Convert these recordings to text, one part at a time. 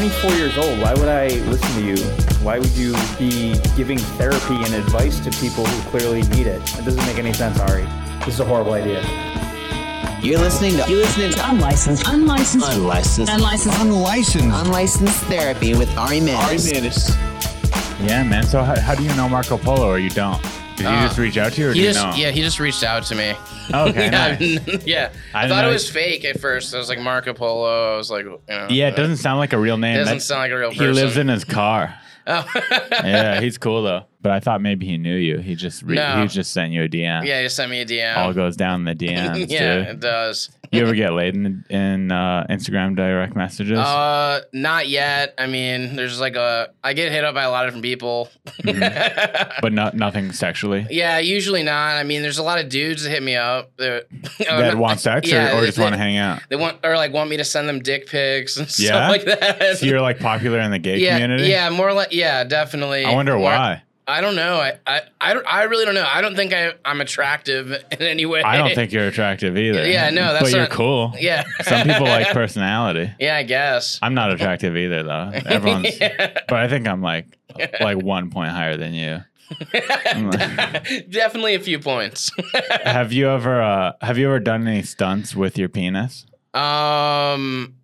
24 years old. Why would I listen to you? Why would you be giving therapy and advice to people who clearly need it? It doesn't make any sense, Ari. This is a horrible idea. You're listening to you're listening to Unlicensed. Unlicensed. unlicensed Unlicensed. Unlicensed. unlicensed therapy with Ari Manis. Yeah, man. So how, how do you know Marco Polo or you don't? Did he just reach out to you or He do you just know? yeah, he just reached out to me. Okay, yeah, nice. yeah. I I, didn't thought know- it was fake at first. I was like Marco Polo. I was like, you know, Yeah, it uh, doesn't sound like a real name. doesn't That- sound like a real person. He person. lives in his car. Oh. yeah, he's cool though. But I thought maybe he knew you. He just re- No. he just sent you a DM. yeah, he just sent me a DM. All goes down in the DMs, yeah, dude. it does. You ever get laid in, in uh, Instagram direct messages? Uh, not yet. I mean, there's like a. I get hit up by a lot of different people. but not nothing sexually. yeah, usually not. I mean, there's a lot of dudes that hit me up that, that want sex or, Yeah, or just want to hang out. They want or like want me to send them dick pics and Yeah? stuff like that. So you're like popular in the gay yeah, community. yeah, more like yeah, definitely. I wonder More- why. I don't know. I, I, I, don't, I really don't know. I don't think I, I'm attractive in any way. I don't think you're attractive either. Yeah, no, that's But you're not- cool. Yeah. Some people like personality. Yeah, I guess. I'm not attractive either, though. Everyone's, but I think I'm like like one point higher than you. I'm like- Definitely a few points. have you ever uh, have you ever done any stunts with your penis? um,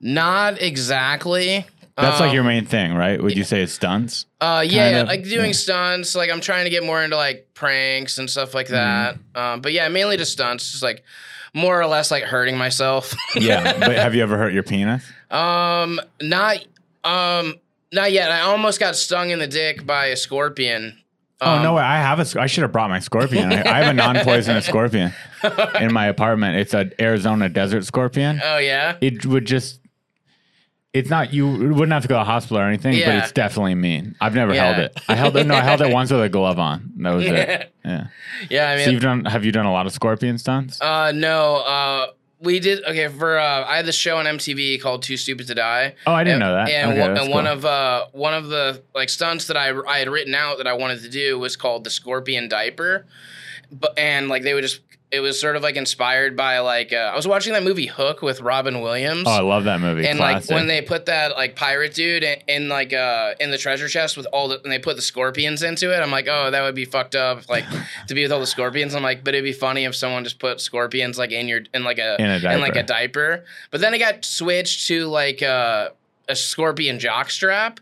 not exactly. That's um, like your main thing, right? Would you say it's stunts? Uh, yeah, of, like doing yeah. stunts. Like I'm trying to get more into like pranks and stuff like that. Mm-hmm. Um, but yeah, mainly just stunts. Just like more or less like hurting myself. Yeah, but have you ever hurt your penis? Um, not um, not yet. I almost got stung in the dick by a scorpion. Oh Um, no way! I have a. I should have brought my scorpion. I, I have a non-poisonous scorpion in my apartment. It's an Arizona desert scorpion. Oh yeah. It would just. It's not you wouldn't have to go to the hospital or anything, but Yeah. it's definitely mean. I've never Yeah. held it. I held it. No, I held it once with a glove on. That was it. Yeah. Yeah, I so mean, you've done? Have you done a lot of scorpion stunts? uh, no, uh, we did okay for uh, I had this show on MTV called Too Stupid to Die. oh, I didn't know that. And, Okay, one, that's and one cool. of uh one of the like stunts that I I had written out that I wanted to do was called the scorpion diaper, but and like they would just it was sort of like inspired by like uh, I was watching that movie Hook with Robin Williams. Oh, I love that movie. and Classic. like when they put that like pirate dude in, in like uh in the treasure chest with all the and they put the scorpions into it, I'm like, oh, that would be fucked up, like to be with all the scorpions. I'm like, but it'd be funny if someone just put scorpions like in your in like a In a like a diaper. diaper. But then it got switched to like uh, a scorpion jockstrap.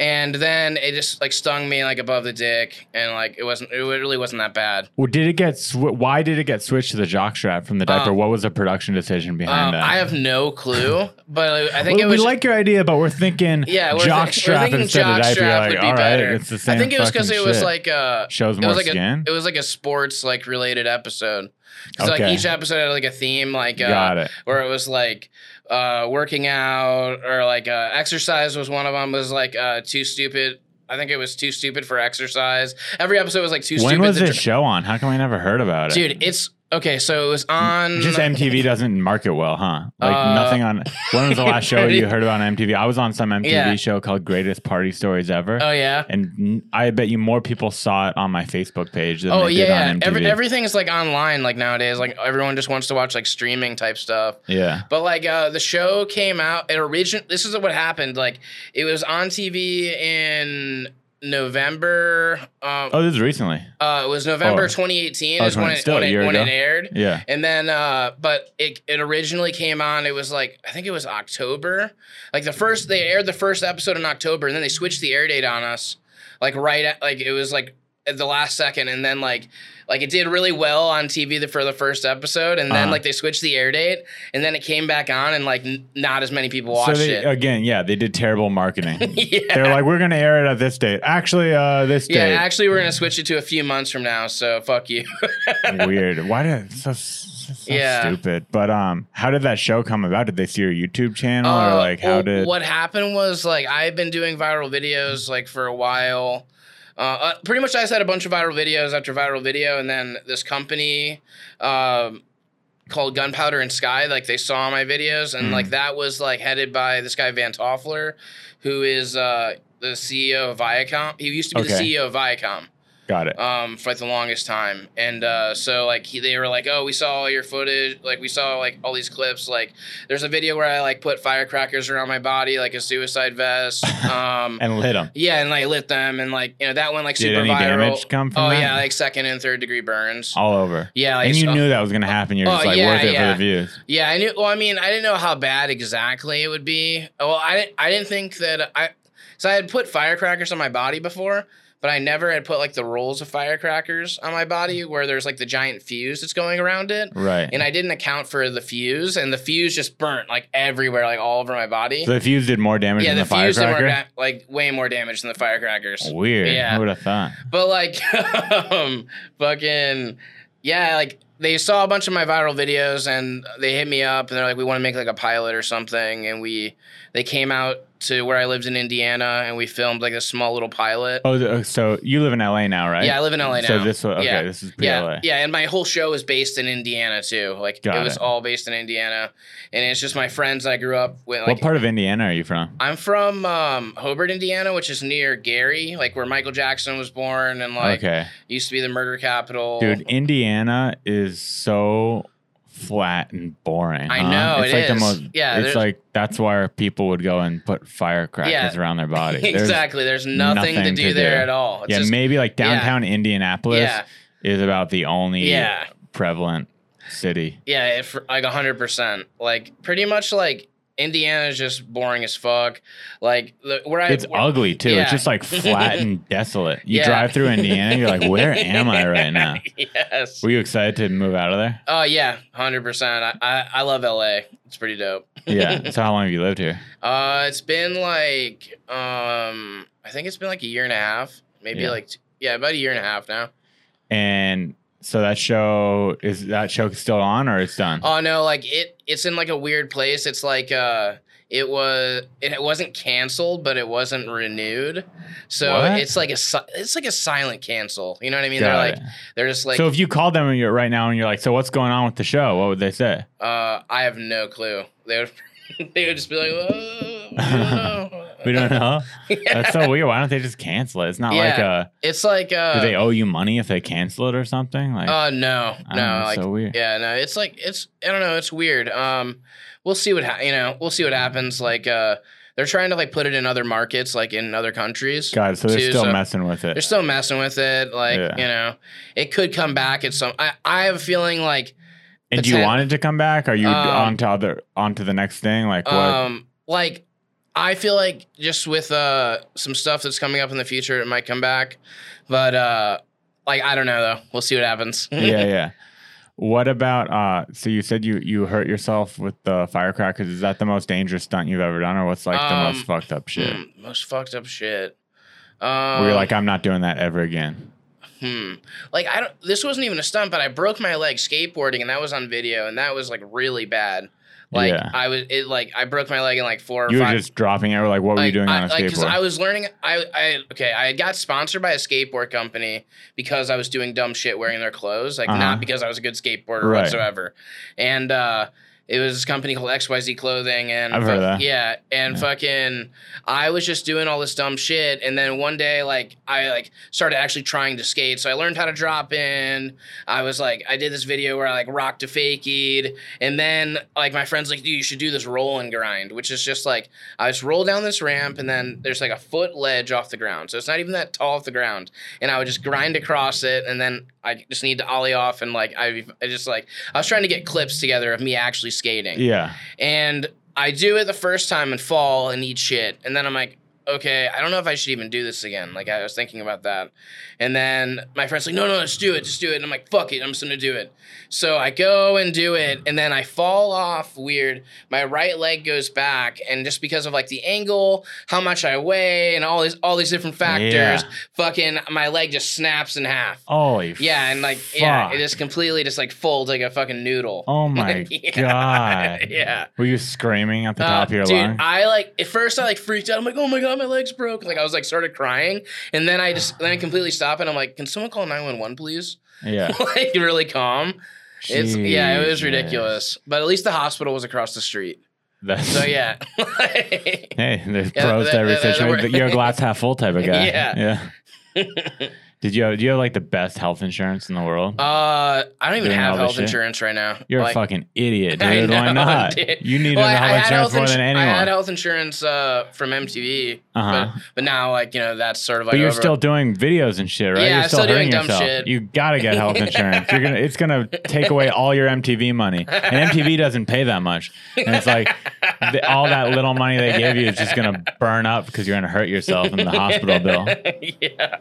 And then it just like stung me like above the dick, and like it wasn't. It really wasn't that bad. well, did it get? Sw- why did it get switched to the jockstrap from the diaper? Uh, what was the production decision behind Um, that? I have no clue, but I think Well, it was we like your idea, but we're thinking Yeah, we're, jockstrap thinking instead of diaper. Like, would be all right, better. it's the same. I think it was because it was like uh, Shows it more was like skin? A, it was like a sports like related episode. Because Okay. like each episode had like a theme, like uh, it. where it was like uh, working out or like uh, exercise was one of them. Was like uh, too stupid. I think it was too stupid for exercise. Every episode was like too when stupid. When was this show on? How come I never heard about it? Dude, it's okay. So it was on. Just MTV doesn't market well, huh? Like Uh, nothing on. When was the last show you heard about on MTV? I was on some MTV Yeah. show called Greatest Party Stories Ever. Oh yeah. And I bet you more people saw it on my Facebook page than Oh they yeah, did on MTV. Every, everything's like online like nowadays. Like everyone just wants to watch like streaming type stuff. yeah. But like uh, the show came out. It origin. This is what happened. Like it was on TV in November. Um, Oh, this is recently. uh, it was November oh. 2018 Oh, is when it, when, it, when it aired. Yeah. And then, uh, but it it originally came on. It was like I think it was October. Like the first they aired the first episode in October, and then they switched the air date on us. Like right at like it was like at the last second, and then like like it did really well on TV the, for the first episode, and then Uh-huh. like they switched the air date, and then it came back on, and like n- not as many people So watched they, it. again, yeah, they did terrible marketing. yeah. They're like, we're gonna air it at this date. Actually, uh, this yeah, date. actually, we're gonna switch it to a few months from now. So fuck you. Weird. Why did so, so, so Yeah. stupid? But um, how did that show come about? Did they see your YouTube channel or Uh, like how well, did? what happened was like I've been doing viral videos like for a while. Uh, uh, pretty much, I just had a bunch of viral videos after viral video, and then this company um, called Gunpowder and Sky, like they saw my videos, and Mm. like that was like headed by this guy Van Toffler, who is uh, the CEO of Viacom. He used to be the CEO of Viacom. Got it. um, for like the longest time. And uh, so like he, they were like, oh, we saw all your footage. Like we saw like all these clips. Like there's a video where I like put firecrackers around my body like a suicide vest. Um, and lit them. yeah, and like lit them and like you know that one like Did super any viral. damage come from oh that? yeah, like second and third degree burns. All over. Yeah, like, and you so- knew that was gonna happen. You're just Oh, like yeah, worth it yeah. for the views. Yeah, I knew. Well, I mean, I didn't know how bad exactly it would be. Well, I didn't. I didn't think that I. So I had put firecrackers on my body before, but I never had put like the rolls of firecrackers on my body where there's like the giant fuse that's going around it. Right. And I didn't account for the fuse, and the fuse just burnt like everywhere, like all over my body. so the fuse did more damage yeah, than the, the, fuse did more da- like way more damage than the firecrackers. Weird. Yeah. Who would have thought? But like, um, fucking, yeah, like they saw a bunch of my viral videos and they hit me up and they're like, we want to make like a pilot or something. And we, they came out to where I lived in Indiana and we filmed like a small little pilot. Oh, so you live in LA now, right? Yeah, I live in LA now. So this okay. Yeah. This is. Yeah, yeah, and my whole show is based in Indiana too. Like Got it was it. all based in Indiana, and it's just my friends I grew up with. Like, what part of Indiana are you from? I'm from um, Hobart, Indiana, which is near Gary, like where Michael Jackson was born, and like okay, used to be the murder capital. dude. Indiana is so flat and boring. I huh? know, It's it like the most. Yeah, it's like that's why people would go and put firecrackers Yeah. around their body. There's- exactly. There's nothing, nothing to do to there do. at all. It's yeah, just, maybe like downtown Indianapolis Yeah. is about the only Yeah. prevalent city. yeah, if, like hundred percent. Like pretty much like Indiana is just boring as fuck. Like where I It's where- ugly too. yeah. It's just like flat and desolate. You Yeah. drive through Indiana, you're like, where am I right now? yes. Were you excited to move out of there? Oh yeah, hundred percent. I, I I love LA. It's pretty dope. Yeah. so how long have you lived here? Uh, it's been like um, I think it's been like a year and a half, maybe Yeah. like yeah, about a year and a half now. And so that show is that show still on or it's done? Oh no, like it it's in like a weird place. It's like uh it was it wasn't canceled, but it wasn't renewed. So What? it's like a it's like a silent cancel. You know what I mean? Got they're like they're just like so if you called them right now and you're like, so what's going on with the show? What would they say? uh I have no clue. They would they would just be like, oh, we don't know." We don't know. Yeah. That's so weird. Why don't they just cancel it? It's not like a. It's like uh Do they owe you money if they cancel it or something? Like, uh no no know, like so weird. yeah no it's like it's I don't know it's weird um we'll see what ha- you know we'll see what happens like uh they're trying to like put it in other markets like in other countries God, so they're too, still so- messing with it. They're still messing with it. Like, Yeah. you know, it could come back at some. I, I have a feeling like, And do you want it to come back? Are you Um, on to other onto the next thing? Like what? um, like, I feel like just with uh some stuff that's coming up in the future, it might come back. But uh, like, I don't know though. We'll see what happens. yeah, yeah. What about uh so you said you you hurt yourself with the firecrackers. Is that the most dangerous stunt you've ever done or what's like the most Um, fucked up shit? Hmm, most fucked up shit. Um, Where you're like I'm not doing that ever again. hmm. Like I don't. This wasn't even a stunt, but I broke my leg skateboarding, and that was on video, and that was like really bad. Like Yeah. I was, it like I broke my leg in like four or You were five. just dropping it like what were you doing I, on a like, skateboard? I was learning. I, I okay. I got sponsored by a skateboard company because I was doing dumb shit wearing their clothes, like Uh-huh. not because I was a good skateboarder Right. whatsoever. And uh, it was this company called XYZ Clothing, and I've heard that. yeah, and Yeah. fucking, I was just doing all this dumb shit, and then one day, like, I like started actually trying to skate, so I learned how to drop in. I was like, I did this video where I like rocked a fakied, and then like my friends like, dude, you should do this roll and grind, which is just like I just roll down this ramp, and then there's like a foot ledge off the ground, so it's not even that tall off the ground, and I would just grind across it, and then I just need to ollie off, and like I, I just like I was trying to get clips together of me actually skating, yeah. and I do it the first time and fall and eat shit, and then I'm like. Okay, I don't know if I should even do this again. Like I was thinking about that, and then my friend's like, "No, no, let's do it, just do it." And I'm like, "Fuck it, I'm just gonna do it." So I go and do it, and then I fall off weird. My right leg goes back, and just because of like the angle, how much I weigh, and all these all these different factors, Yeah. fucking my leg just snaps in half. Holy Yeah, and like yeah, it just completely just like folds like a fucking noodle. Oh my Yeah. god. Yeah. Were you screaming at the Uh, top of your dude, lungs? I like at first I like freaked out. I'm like, oh my god, my legs broke. Like I was like started crying, and then I just then I completely stopped, and I'm like, can someone call 911, please? yeah. like really calm. It's yeah, it was ridiculous. But at least the hospital was across the street. That's, So yeah. Hey, there's Yeah, pros that- to every that- that situation. worked. You're a glass half full type of guy. Yeah. Yeah. Did you have, do you have like the best health insurance in the world? Uh, I don't even Doing all have this health shit? insurance right now. You're Like- a fucking idiot, I dude. Why know, not? dude. You need Well, I- I had insurance more ins- than anyone. I had health insurance uh, from MTV, Uh-huh. but, but now like you know that's sort of like but you're over. still doing videos and shit, right? Yeah, you're I'm still, hurting doing dumb yourself. shit. You gotta get health insurance. You're gonna, it's gonna take away all your MTV money, and MTV doesn't pay that much. And it's like the, all that little money they gave you is just gonna burn up because you're gonna hurt yourself in the hospital bill. yeah.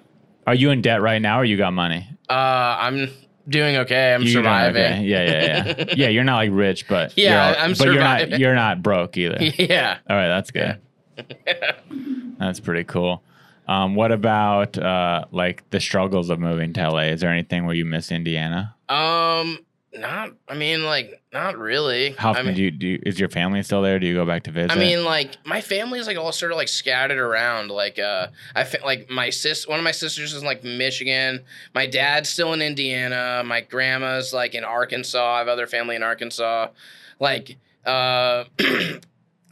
Are you in debt right now, or you got money? Uh, I'm doing okay. I'm You're surviving. okay. Yeah, yeah, yeah. yeah, you're not like rich, but Yeah, you're all- I'm but you're not you're not broke either. yeah. All right, that's good. that's pretty cool. Um, what about uh, like the struggles of moving to LA? Is there anything where you miss Indiana? Um, not. I mean, like, not really. How I often mean, do you, do you, is your family still there? Do you go back to visit? I mean, like my family's like all sort of like scattered around. Like, uh, I feel like my sis, one of my sisters is in like Michigan. My dad's still in Indiana. My grandma's like in Arkansas. I have other family in Arkansas. Like, uh,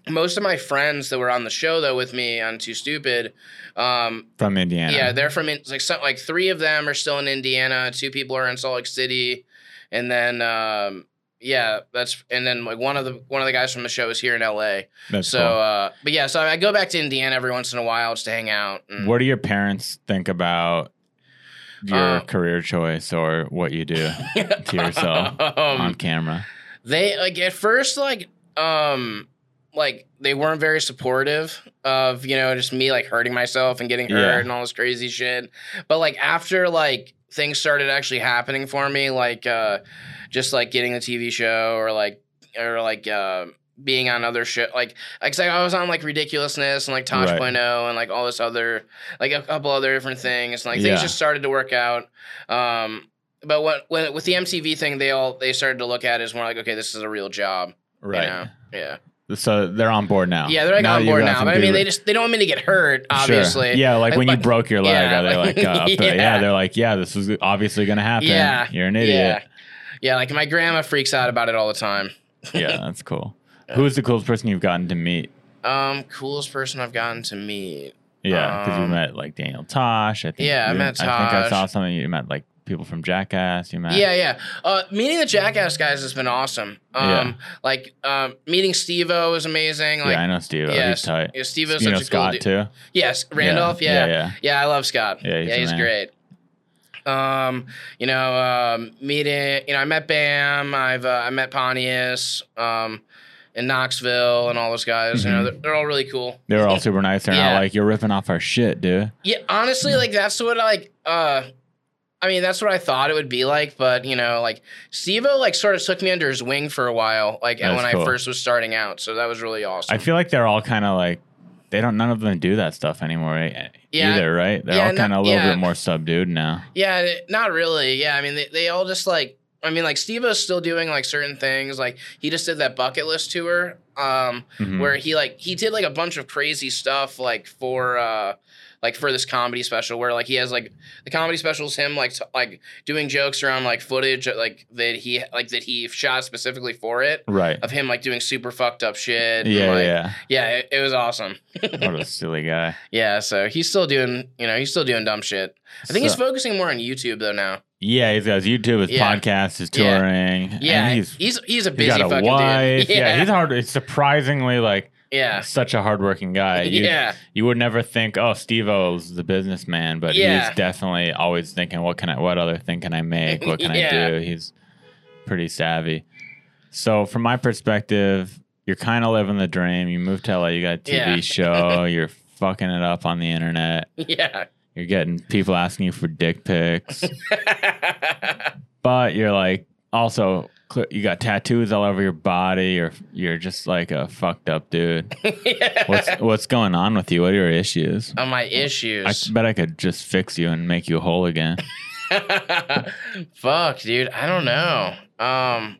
most of my friends that were on the show though with me on Too Stupid, um, from Indiana. yeah, they're from in, like some, like three of them are still in Indiana. Two people are in Salt Lake City, and then um, yeah, that's and then like one of the one of the guys from the show is here in LA. That's so, cool. uh, but yeah, so I go back to Indiana every once in a while just to hang out. and- what do your parents think about your Uh, career choice or what you do to yourself on um, camera? they like at first like um like they weren't very supportive of you know just me like hurting myself and getting hurt Yeah. and all this crazy shit but like after like things started actually happening for me like uh just like getting the tv show or like or like uh being on other shit like like I was on like ridiculousness and like Tosh Right. Point oh and like all this other like a couple other different things like Yeah. things just started to work out um but what when, with the MTV thing they all they started to look at it as more like okay this is a real job you Right. know? yeah So they're on board now. yeah they're like on board now but I mean they just they don't want me to get hurt Sure. obviously Yeah, like when you broke your leg, yeah, are they like, like- uh, yeah. yeah. they're like, yeah, this was obviously gonna happen. Yeah, you're an idiot. yeah yeah like my grandma freaks out about it all the time Yeah, that's cool. Who's the coolest person you've gotten to meet? um coolest person I've gotten to meet Yeah, because you Um, met like Daniel Tosh. I think. Yeah, I you- met I think I Tosh. saw something. You met like people from Jackass. You met. Yeah, yeah. Uh, meeting the Jackass guys has been awesome. Um, Yeah. like um, meeting Steve-O is amazing. Like, yeah, I know Steve. yeah, he's tight. yeah, Steve-O's you know a Scott cool dude. too. Yes, Randolph. Yeah, yeah, yeah. I love Scott. Yeah, he's Yeah, he's great. Um, you know, um, meeting. You know, I met Bam. I've uh, I met Pontius. Um, in Knoxville and all those guys. You know, Mhm. they're, they're all really cool. They're all super nice. They're Yeah. not like you're ripping off our shit, dude. Yeah, honestly, like that's what I like. Uh, I mean, that's what I thought it would be like, but you know, like Steve-O like sort of took me under his wing for a while, like That's when cool. I first was starting out. So that was really awesome. I feel like they're all kind of like they don't. None of them do that stuff anymore eh, Yeah. either, right? They're Yeah, all kind of a little yeah. bit more subdued now. yeah, not really. Yeah, I mean, they, they all just like. I mean, like Steve-O's still doing like certain things. Like he just did that bucket list tour, um, Mhm. where he like he did like a bunch of crazy stuff like for uh like for this comedy special where like he has like the comedy special is him like t- like doing jokes around like footage like that he like that he shot specifically for it Right. of him like doing super fucked up shit and, Yeah, like, yeah. yeah it, it was awesome What a silly guy. yeah so he's still doing you know he's still doing dumb shit i think he's focusing more on youtube though now Yeah, he's got his YouTube, his Yeah. podcast, his touring. yeah and he's he's he's a he's busy got a fucking wife. dude Yeah. he's hard. It's surprisingly like yeah such a hardworking guy. You, yeah you would never think, oh, Steve-O's the businessman, but Yeah. he's definitely always thinking, what can I, what other thing can I make? What can Yeah. I do? He's pretty savvy. So, from my perspective, you're kind of living the dream. You moved to LA, you got a TV Yeah. show, you're fucking it up on the internet. yeah You're getting people asking you for dick pics, but you're like also you got tattoos all over your body. You're you're just like a fucked up dude. What's what's going on with you? What are your issues? on my issues. I bet I could just fix you and make you whole again. Fuck, dude. I don't know. Um,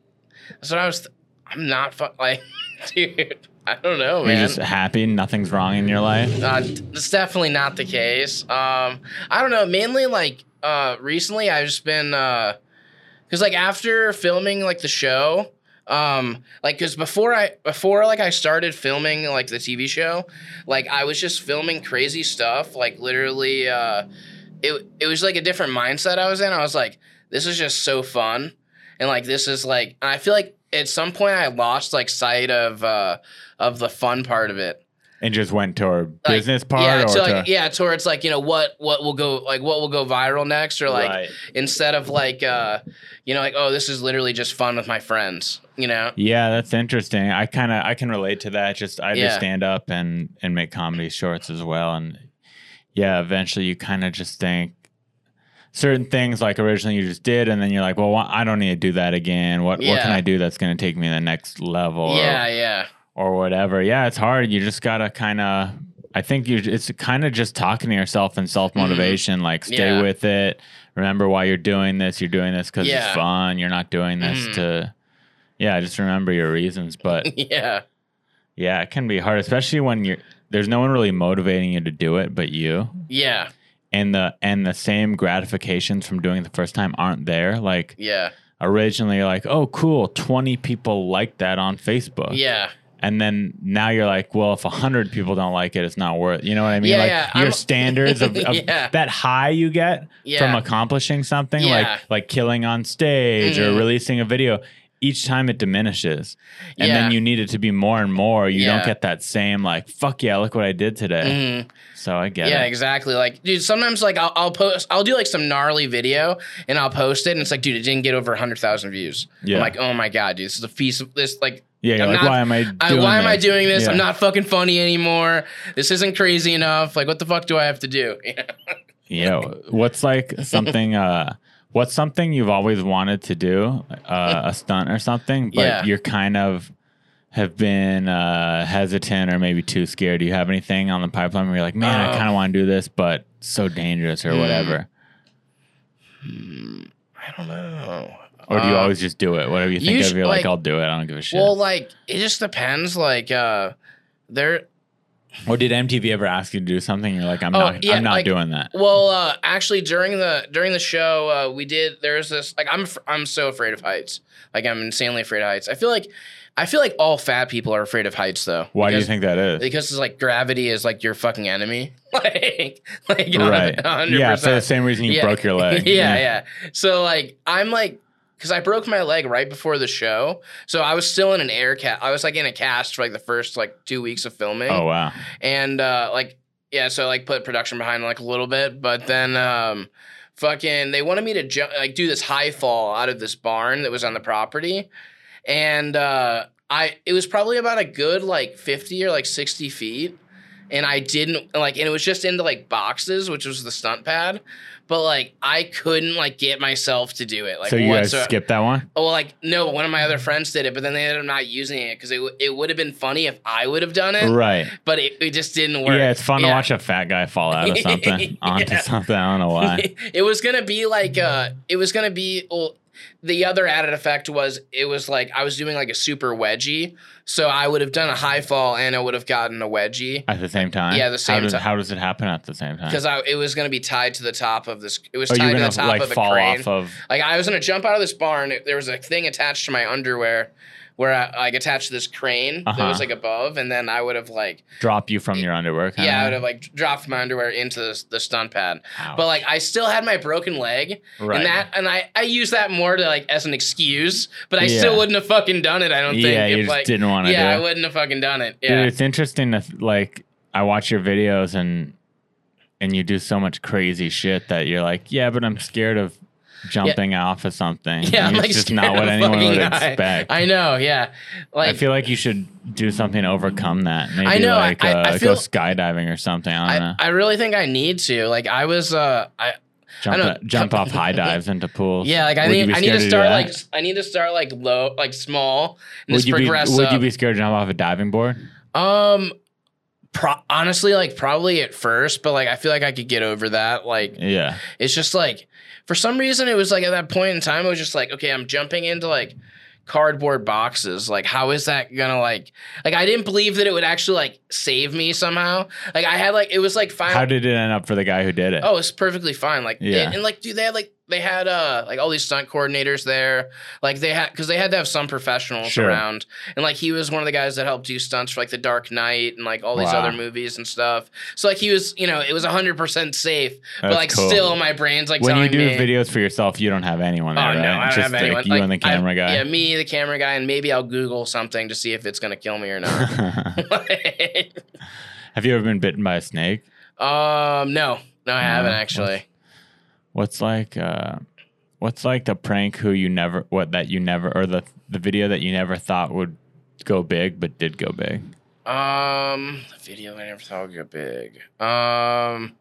that's what I was. Th- I'm not fu- like, dude. I don't know, man. You're man. just happy, nothing's wrong in your life. uh, that's definitely not the case. Um, I don't know. Mainly like uh, recently, I've just been because like after filming like the show, um, like because before I before like I started filming like the TV show, like I was just filming crazy stuff, like literally. Uh, it it was like a different mindset I was in. I was like, this is just so fun, and like this is like I feel like at some point I lost like sight of uh of the fun part of it. And just went toward Like, business part yeah, or to to, like yeah, towards like you know what what will go like what will go viral next, or like Right. instead of like uh you know like oh this is literally just fun with my friends, you know. Yeah, that's interesting. I kind of I can relate to that. Just I Yeah. just stand up and and make comedy shorts as well, and yeah, eventually you kind of just think certain things like originally you just did, and then you're like, well, I don't need to do that again. What what can I do that's going to take me to the next level? or- Yeah, yeah. Or whatever. Yeah, it's hard. You just gotta kind of. I think you. It's kind of just talking to yourself and self motivation. Like, stay Mm-hmm. Yeah. with it. Remember why you're doing this. You're doing this because Yeah. it's fun. You're not doing this Mhm. to. Yeah, just remember your reasons. But yeah. yeah, it can be hard, especially when you're. There's no one really motivating you to do it, but you. Yeah. And the and the same gratifications from doing it the first time aren't there. Like Yeah. originally, like, oh, cool, twenty people like that on Facebook Yeah. And then now you're like, well, if a hundred people don't like it, it's not worth. You know what I mean? Yeah, like yeah, your I'm- standards of, of Yeah. that high you get from accomplishing something, like like killing on stage or Mhm. releasing a video. Each time it diminishes, and Yeah. then you need it to be more and more. You Yeah. don't get that same like, fuck yeah, look what I did today. Mhm. So I get Yeah, it. exactly. Like, dude, sometimes like I'll, I'll post, I'll do like some gnarly video and I'll post it, and it's like, dude, it didn't get over hundred thousand views. Yeah. I'm like, oh my god, dude, this is a piece of this. Like, Yeah, like, not- why am I doing I, why am I this? doing this? I'm not fucking funny anymore. This isn't crazy enough. Like, what the fuck do I have to do? Yeah. What's like something uh what's something you've always wanted to do? Uh, a stunt or something, but Yeah. you're kind of have been uh hesitant or maybe too scared. Do you have anything on the pipeline where you're like, man, I Oh. kind of want to do this, but so dangerous or Hmm. whatever? I don't know. Or do you Uh, always just do it? Whatever you think usu- of, you're like, like- I'll do it. I don't give a shit. Well, like, it just depends. Like, uh, there. Or did MTV ever ask you to do something? You're like, I'm Oh, not, yeah, I'm not like- doing that. Well, uh, actually, during the during the show, uh, we did. There's this like I'm I'm so afraid of heights. Like I'm insanely afraid of heights. I feel like I feel like all fat people are afraid of heights, though. Why do you think that is? Because it's like gravity is like your fucking enemy. like, like right. 100%. Yeah, for the same reason you Yeah. broke your leg. yeah, yeah. So like I'm like because I broke my leg right before the show, so I was still in an air cast. I was like in a cast for like the first like two weeks of filming Oh wow. and uh like yeah so like put production behind like a little bit but then um fucking they wanted me to jump like do this high fall out of this barn that was on the property and uh i it was probably about a good like 50 or like 60 feet and i didn't like and it was just into like boxes which was the stunt pad but like i couldn't like get myself to do it like so you guys whatsoever. skipped that one? Oh, well, like no, one of my other friends did it, but then they ended up not using it because it, w- it would have been funny if I would have done it, Right. but it, it just didn't work. Yeah, it's fun to watch a fat guy fall out of something onto Yeah. something. I don't know why. it was gonna be like uh, it was gonna be well. The other added effect was it was like I was doing like a super wedgie, so I would have done a high fall and I would have gotten a wedgie At the same time? Yeah, the same how does, time. How does it happen at the same time? because I it was gonna be tied to the top of this. It was oh, tied to the top like of a fall crane. off of. Like I was gonna jump out of this barn. There was a thing attached to my underwear, where I like attached this crane that Uh-huh. was like above, and then I would have like Drop you from your underwear. Kinda. yeah, I would have like dropped my underwear into the, the stunt pad. Ouch. But like I still had my broken leg, Right. and that and I I use that more to like as an excuse, but I Yeah. still wouldn't have fucking done it. I don't think. Yeah, you just like, didn't wanna Yeah, do I wouldn't have fucking done it. Dude, it's interesting to like. I watch your videos and and you do so much crazy shit that you're like, yeah, but I'm scared of jumping off of something. yeah, I'm it's like just not what anyone would fucking- expect. I, know. Yeah. Like I feel like you should do something to overcome that. Maybe I know, like I- uh, I go feel- skydiving or something. I don't know. I, I really think I need to. Like I was uh I jump don't- jump off high dives into pools. yeah, like I Would need I need to start like I need to start like low like small and Would just you be progress Would you be scared to jump off a diving board? Um, pro- honestly, like probably at first, but like I feel like I could get over that. Like Yeah. it's just like for some reason it was like at that point in time it was just like okay, I'm jumping into like cardboard boxes. Like how is that gonna like like I didn't believe that it would actually like save me somehow. Like I had like it was like final. How did it end up for the guy who did it? Oh, it's perfectly fine. Like, Yeah. and, and, like, dude, they had like they had uh like all these stunt coordinators there. Like they had because they had to have some professionals Sure. around, and like he was one of the guys that helped do stunts for like The Dark Knight and like all these Wow. other movies and stuff. So like he was, you know, it was hundred percent safe, but like cool. still, my brain's like when you do me. videos for yourself, you don't have anyone there, Oh right? no, I It's don't just have like anyone. you Like, and the camera I- guy. Yeah, me, the camera guy, and maybe I'll Google something to see if it's gonna kill me or not. have you ever been bitten by a snake? um, no, no, I haven't actually. What's like uh what's like the prank who you never what that you never or the the video that you never thought would go big but did go big? Um, the video I never thought would go big. Um,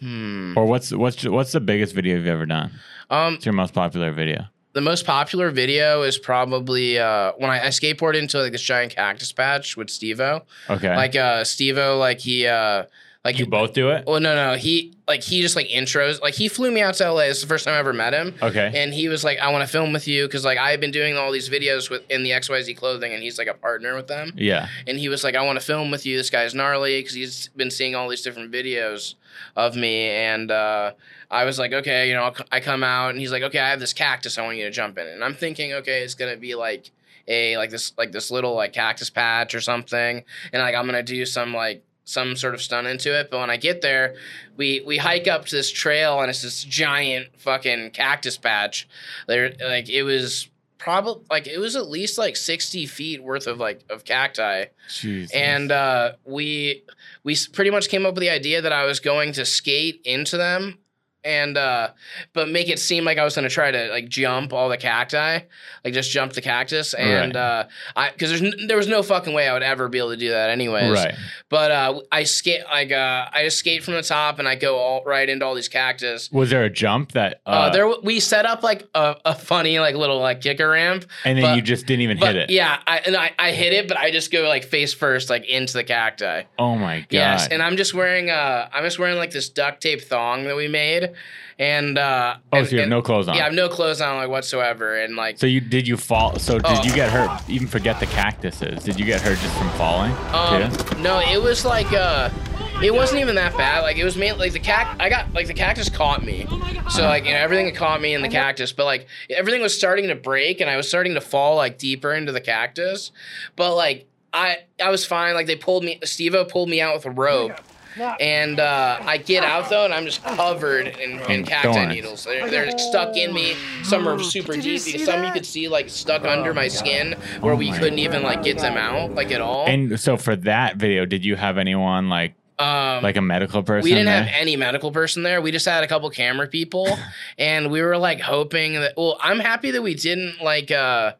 hmm. Or what's what's what's the biggest video you've ever done? Um, What's your most popular video? The most popular video is probably uh when I, I skateboarded into like this giant cactus patch with Steve-O. Okay. Like uh Steve-O, like he uh like you both do it? Well, no, no, he like he just like intros. Like he flew me out to LA. It's the first time I ever met him. Okay. And he was like, "I want to film with you because like I've been doing all these videos with in the XYZ clothing, and he's like a partner with them." yeah. and he was like, "I want to film with you. This guy's gnarly because he's been seeing all these different videos of me." And uh, I was like, "Okay, you know, I'll, I come out," and he's like, "Okay, I have this cactus. I want you to jump in." And I'm thinking, "Okay, it's gonna be like a like this like this little like cactus patch or something, and like I'm gonna do some like." some sort of stunt into it but when i get there we we hike up to this trail and it's this giant fucking cactus patch there like it was probably like it was at least like 60 feet worth of like of cacti Jesus. and uh, we we pretty much came up with the idea that I was going to skate into them and uh, but make it seem like I was to try to like jump all the cacti, like just jump the cactus, and Right. uh, I because there's n- there was no fucking way I would ever be able to do that anyways. right. But uh, I skate like uh, I just skate from the top and I go all right into all these cactus. Was there a jump that uh, Uh, there we set up like a, a funny like little like kicker ramp and then but- you just didn't even but hit it? yeah, I, and I, I hit it, but I just go like face first, like into the cacti. Oh my god. Yes, and I'm just wearing uh, I'm just wearing like this duct tape thong that we made, and uh, oh, and- so you have and- no clothes on. Yeah, I have no clothes on like whatsoever, and like So you did you fall? So did Oh. you get hurt? Even forget the cactuses. Did you get hurt just from falling? um, too? no, it was like uh, it wasn't even that bad. Like it was mainly like the cac. I got like the cactus caught me, so like you know everything had caught me in the cactus, but like everything was starting to break, and I was starting to fall like deeper into the cactus, but like. I, I was fine. Like they pulled me, Steve-O pulled me out with a rope, and uh, I get out though, and I'm just covered in, in In cacti thorns. needles. They're, they're stuck in me. Some are super deep. Some you could see like stuck under my skin, where Oh we my couldn't even like get them out like at all. And so for that video, did you have anyone like um, like a medical person? we didn't there? have any medical person there. We just had a couple camera people, and we were like hoping that. Well, I'm happy that we didn't like. uh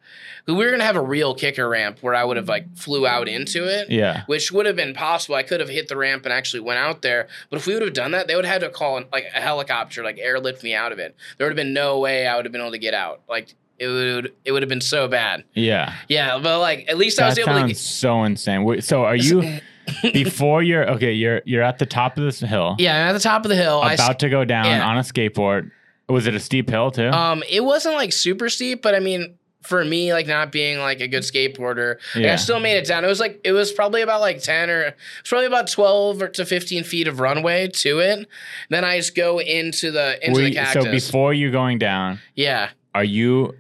We were gonna have a real kicker ramp where I would have like flew out into it. Yeah. Which would have been possible. I could have hit the ramp and actually went out there. But if we would have done that, they would have had to call like a helicopter, like airlift me out of it. There would have been no way I would have been able to get out. Like it would, it would have been so bad. Yeah. Yeah, but like at least I was That able to. sounds so insane. So are you before you're okay? You're you're at the top of this hill, Yeah, I'm at the top of the hill. I about to go down yeah. on a skateboard. Was it a steep hill too? Um, it wasn't like super steep, but I mean, for me, like not being like a good skateboarder, like, I still made it down. It was like it was probably about like ten or it's probably about twelve or to fifteen feet of runway to it. Then I just go into the into Were the you- cactus. so before you're going down, yeah. are you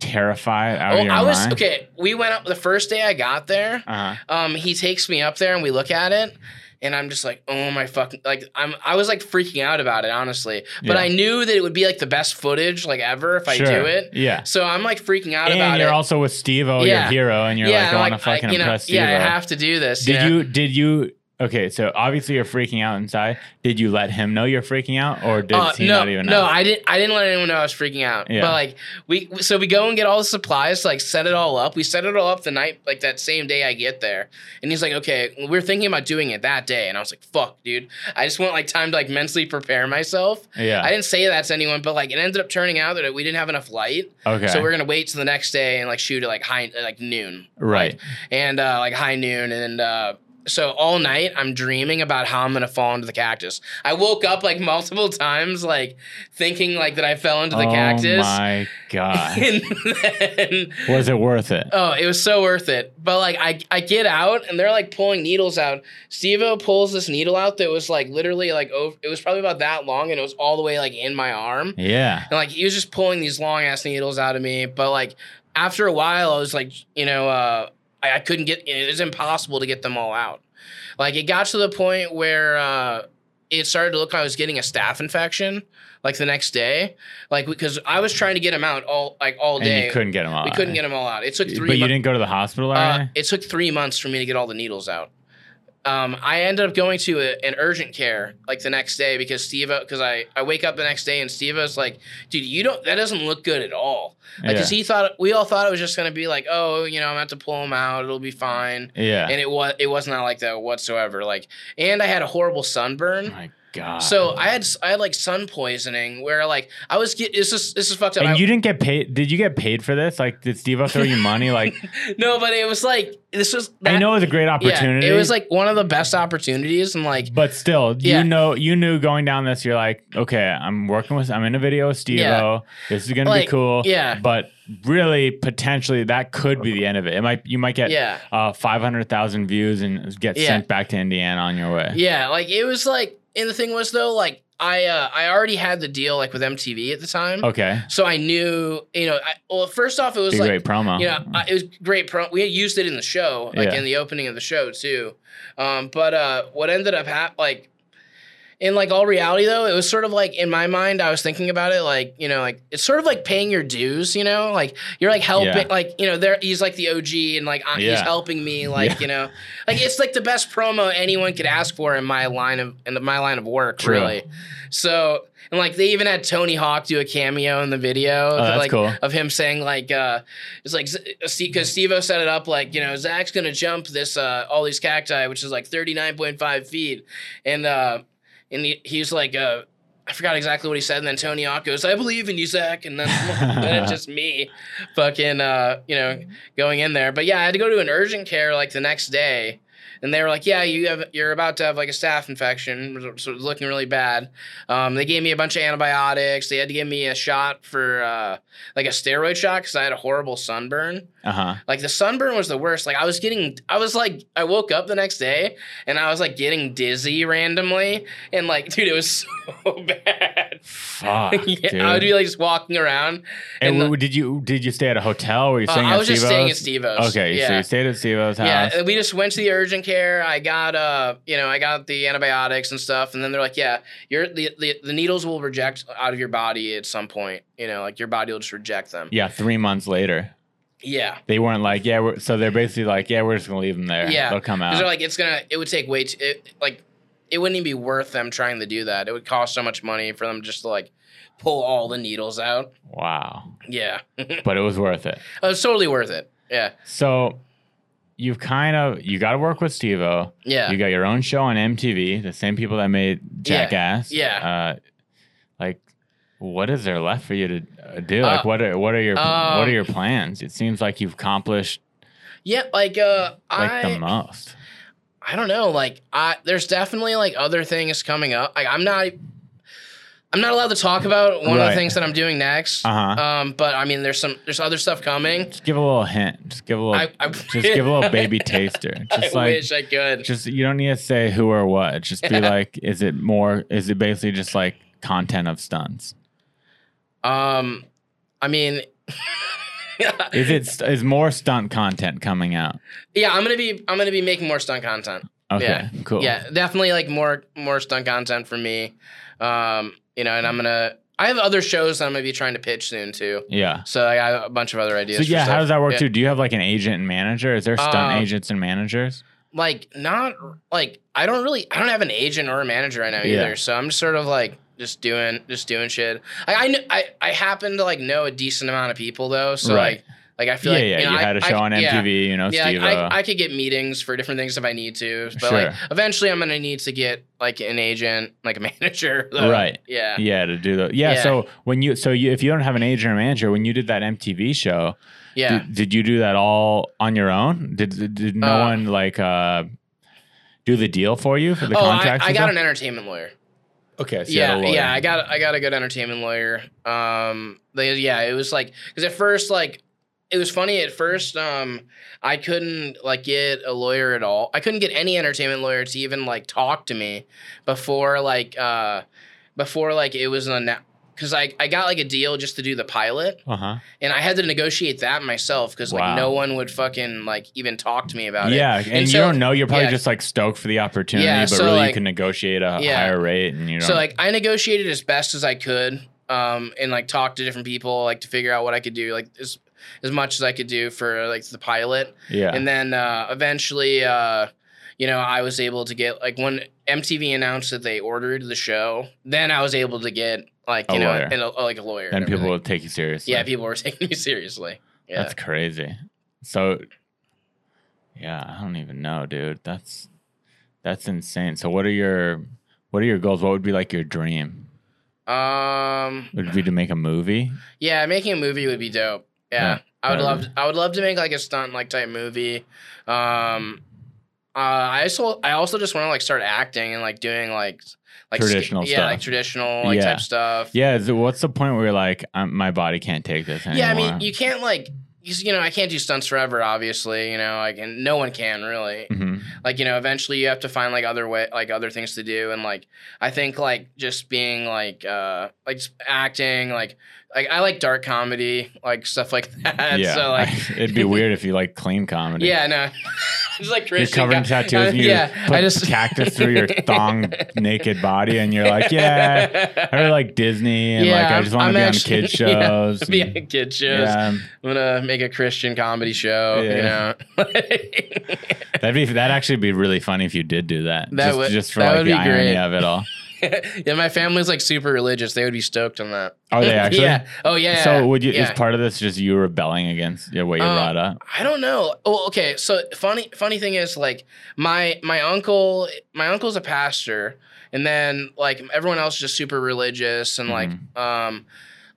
terrified out Oh, of your I was mind? okay. We went up the first day I got there. Uh-huh. Um, he takes me up there and we look at it. And I'm just like, oh my fucking like I'm I was like freaking out about it, honestly. But Yeah. I knew that it would be like the best footage like ever if I do it. Yeah. So I'm like freaking out And about you're it. also with Steve-O, Yeah. your hero, and you're yeah, like, I want to fucking I, you know, impress Steve Yeah, I have to do this. Did you did you okay, so obviously you're freaking out inside. Did you let him know you're freaking out or did Uh, he no, not even know? no, I didn't. I didn't let anyone know I was freaking out. Yeah. But like we, so we go and get all the supplies, to, like set it all up. We set it all up the night, like that same day I get there. And he's like, "Okay, we we're thinking about doing it that day." And I was like, "Fuck, dude! I just want like time to like mentally prepare myself." Yeah. I didn't say that to anyone, but like it ended up turning out that we didn't have enough light, okay. so we're gonna wait till the next day and like shoot at like high, like noon, right. and uh, like high noon, and uh, so all night I'm dreaming about how I'm gonna fall into the cactus. I woke up like multiple times, like thinking like that I fell into the oh cactus. Oh my god. And then Was it worth it? Oh, it was so worth it. But like I, I get out and they're like pulling needles out. Steve-O pulls this needle out that was like literally like over it was probably about that long and it was all the way like in my arm. Yeah. And like he was just pulling these long ass needles out of me. But like after a while I was like, you know, uh I, I couldn't get it was impossible to get them all out. Like it got to the point where uh it started to look like I was getting a staph infection like the next day. Like because I was trying to get them out all like all And day. you couldn't get them out. We couldn't get them all out. It took three. But you mon- didn't go to the hospital or uh, anything? it took three months for me to get all the needles out. Um, I ended up going to a, an urgent care like the next day because Steve, because I, I wake up the next day and Steve was like, dude, you don't, that doesn't look good at all. Like, cause he thought, we all thought it was just going to be like, oh, you know, I'm going to have to pull him out. It'll be fine. Yeah. And it was, it was not like that whatsoever. Like, and I had a horrible sunburn. oh my god. So I had, I had like sun poisoning where like I was, get, this is, this is fucked up. and I- you didn't get paid. Did you get paid for this? Like, did Steve throw you money? Like, no, but it was like, this was, I know it was a great opportunity. Yeah, it was like one of the best opportunities, and like, but still, Yeah. you know, you knew going down this, you're like, okay, I'm working with, I'm in a video with Steve Yeah. This is gonna Like, be cool. yeah. But really, potentially, that could be the end of it. It might, you might get Yeah. uh, 500,000 views and get Yeah. sent back to Indiana on your way. yeah, like it was like, and the thing was though, like I, uh, I already had the deal like with MTV at the time, Okay. so I knew, you know, I, well, first off, it was Be like, great promo. you know, I, it was great. promo. we had used it in the show, like Yeah. in the opening of the show too. Um, but uh, what ended up hap- like in like all reality though, it was sort of like in my mind, I was thinking about it like you know, like it's sort of like paying your dues. You know, like you're like helping, Yeah. like you know, there he's like the OG and like uh, he's helping me, like Yeah. you know, like it's like the best promo anyone could ask for in my line of in my line of work, True. really. So. And like they even had Tony Hawk do a cameo in the video, Oh, that's like cool. of him saying like uh it's like because Steve-O set it up like you know Zach's gonna jump this uh all these cacti which is like 39.5 feet and uh and he, he's like uh I forgot exactly what he said. And then Tony Hawk goes I believe in you Zach and then, then it's just me fucking uh you know going in there. But yeah I had to go to an urgent care like the next day and they were like, "Yeah, you have you're about to have like a staph infection, so it's looking really bad." Um, they gave me a bunch of antibiotics. They had to give me a shot for uh, like a steroid shot because I had a horrible sunburn. Uh huh. Like the sunburn was the worst. Like I was getting, I was like, I woke up the next day and I was like getting dizzy randomly, and like, dude, it was so bad. Fuck. yeah, dude. I would be like just walking around. And and w- did you did you stay at a hotel? Were you staying? Uh, staying I at was just Steve-O's? staying at Steve-O's. Okay, so you stayed at Steve-O's house. Yeah, we just went to the urgent care. I got uh, you know, I got the antibiotics and stuff, and then they're like, yeah, your the, the the needles will reject out of your body at some point. You know, like your body will just reject them. Yeah, three months later, Yeah. they weren't like, yeah. We're, so they're basically like, yeah, we're just gonna leave them there. Yeah. they'll come out. they're like, it's gonna, it would take way too, it, like, it wouldn't even be worth them trying to do that. It would cost so much money for them just to like pull all the needles out. wow, Yeah, but it was worth it. it. was totally worth it. Yeah, So you've kind of you got to work with Steve-O. yeah. You got your own show on MTV, the same people that made Jackass. Yeah. Uh, like, what is there left for you to uh, do? Like, Uh, what are what are your what um, are your plans? It seems like you've accomplished yeah, like uh, like I, the most. I don't know. Like, I there's definitely like other things coming up. Like, I'm not. I'm not allowed to talk about one of Right. the things that I'm doing next. Uh-huh. Um, but I mean, there's some, there's other stuff coming. Just give a little hint. Just give a little. I, I just give a little baby taster. Just I like wish I could. just you don't need to say who or what. Just be like, is it more? Is it basically just like content of stunts? Um, I mean, Is it is more stunt content coming out? yeah, I'm gonna be, I'm gonna be making more stunt content. Okay, Yeah. cool. Yeah, definitely like more, more stunt content for me. Um, you know, and I'm gonna, I have other shows that I'm gonna be trying to pitch soon too. Yeah. So I got a bunch of other ideas. So yeah, how does that work Yeah. too? Do you have like an agent and manager? Is there stunt Um, agents and managers? Like not like I don't really, I don't have an agent or a manager right now Yeah. either. So I'm just sort of like just doing, just doing shit. I, I, I, I happen to like know a decent amount of people though. So Right. like, like I feel Yeah, like yeah. you, know, you I- had a I- show on yeah. MTV, you know, Yeah, Steve. I, I, I could get meetings for different things if I need to, but like Sure. eventually I'm gonna need to get like an agent, like a manager. though. Right. Yeah. yeah, to do the yeah, Yeah. So when you so you if you don't have an agent or manager, when you did that MTV show, Yeah. did, did you do that all on your own? Did did, did no Uh, one like uh do the deal for you for the oh, I. I got an entertainment lawyer. Okay, so yeah, yeah, I got I got a good entertainment lawyer. Um, they, yeah, it was like because at first like it was funny at first. Um, I couldn't like get a lawyer at all. I couldn't get any entertainment lawyer to even like talk to me before like uh before like it was an because I, I got like a deal just to do the pilot Uh huh. and I had to negotiate that myself because like Wow. no one would fucking like even talk to me about it. Yeah, and, you so- don't know. You're probably yeah. just like stoked for the opportunity, Yeah, but so, really you can negotiate a Yeah. higher rate, and you don't. So like I negotiated as best as I could, um, and like talked to different people, like to figure out what I could do, like as as much as I could do for like the pilot, yeah, and then uh, eventually, uh, you know, I was able to get like when MTV announced that they ordered the show, then I was able to get like A you know and a, like a lawyer. then and people would take you seriously. yeah, people were taking me seriously. Yeah. That's crazy. So, yeah, I don't even know, dude. That's that's insane. So, what are your what are your goals? What would be like your dream? um. Would it be to make a movie? Yeah, making a movie would be dope. Yeah, I would love. would- I would love to make like a stunt like type movie. Um, uh, I also I also just want to like start acting and like doing like like Traditional yeah, stuff. like traditional like Yeah. type stuff. Yeah. What's the point where you're like, my body can't take this anymore? Yeah, I mean, you can't like. You you know, I can't do stunts forever. Obviously, you know, like, and no one can really. Mhm. Like, you know, eventually you have to find like other way, like other things to do, and like, I think like just being like, uh, like acting, like, like I like dark comedy, like stuff like that. yeah. So like, it'd be weird if you like clean comedy. Yeah, no. Just like You're Christian. covered in tattoos uh, and you yeah, put I just cactus through your thong naked body and you're like, yeah, I really like Disney and like I just want to be actually- on kid yeah, shows. be on kid shows. yeah, I'm gonna make a Christian comedy show. Yeah. You know, that'd be that'd actually be really funny if you did do that. That just, would- just for that like the irony great. of it all. yeah, my family's like super religious. They would be stoked on that. Are they actually? yeah. Oh yeah. So would you? Yeah. Is part of this just you rebelling against yeah, what you Uh, brought up? I don't know. Oh, okay. So funny, funny thing is like my my uncle, my uncle's a pastor, and then like everyone else is just super religious and like Mm-hmm. um.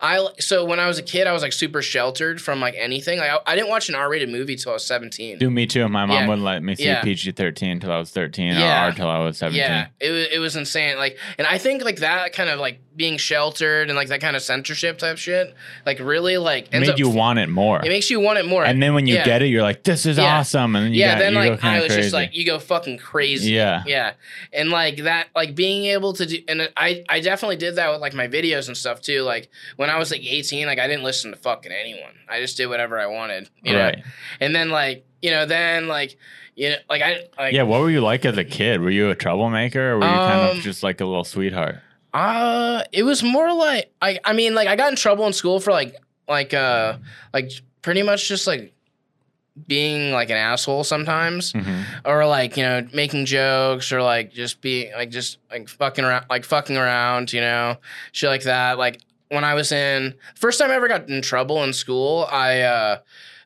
I so when I was a kid, I was like super sheltered from like anything. Like I, I didn't watch an R-rated movie till I was seventeen. Do me too. My mom Yeah. wouldn't let me see Yeah. PG thirteen till I was thirteen Yeah. or, till I was seventeen. Yeah, it was it was insane. Like, and I think like that kind of like being sheltered and like that kind of censorship type shit, like really like It ends made up- you want it more. It makes you want it more. and then when you Yeah. get it, you're like, "This is awesome!" And then you yeah, got, then like I was crazy. just like, you go fucking crazy. Yeah. yeah, and like that, like being able to do, and I I definitely did that with like my videos and stuff too. Like when I was like 18, like I didn't listen to fucking anyone. I just did whatever I wanted. You know? right? And then like you know then like you know like I like Yeah. What were you like as a kid? Were you a troublemaker, or were you kind Um, of just like a little sweetheart? Uh, it was more like I I mean like I got in trouble in school for like like uh like pretty much just like being like an asshole sometimes Mhm. or like you know making jokes or like just being like just like fucking around like fucking around you know shit like that like when I was in first time I ever got in trouble in school I uh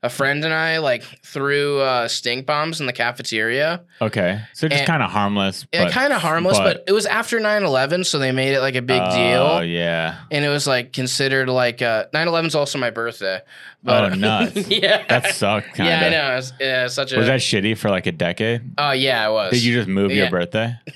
a friend and I like threw uh, stink bombs in the cafeteria Okay, so just kind of harmless. yeah, kind of harmless but, it was after 9-11 so they made it like a big Oh deal Oh yeah. and it was like considered like uh 9-11 is also my birthday Oh, nuts. yeah That sucked. Kind yeah i know it's, yeah, such a Was that shitty for like a decade? oh yeah it was Did you just move your Yeah.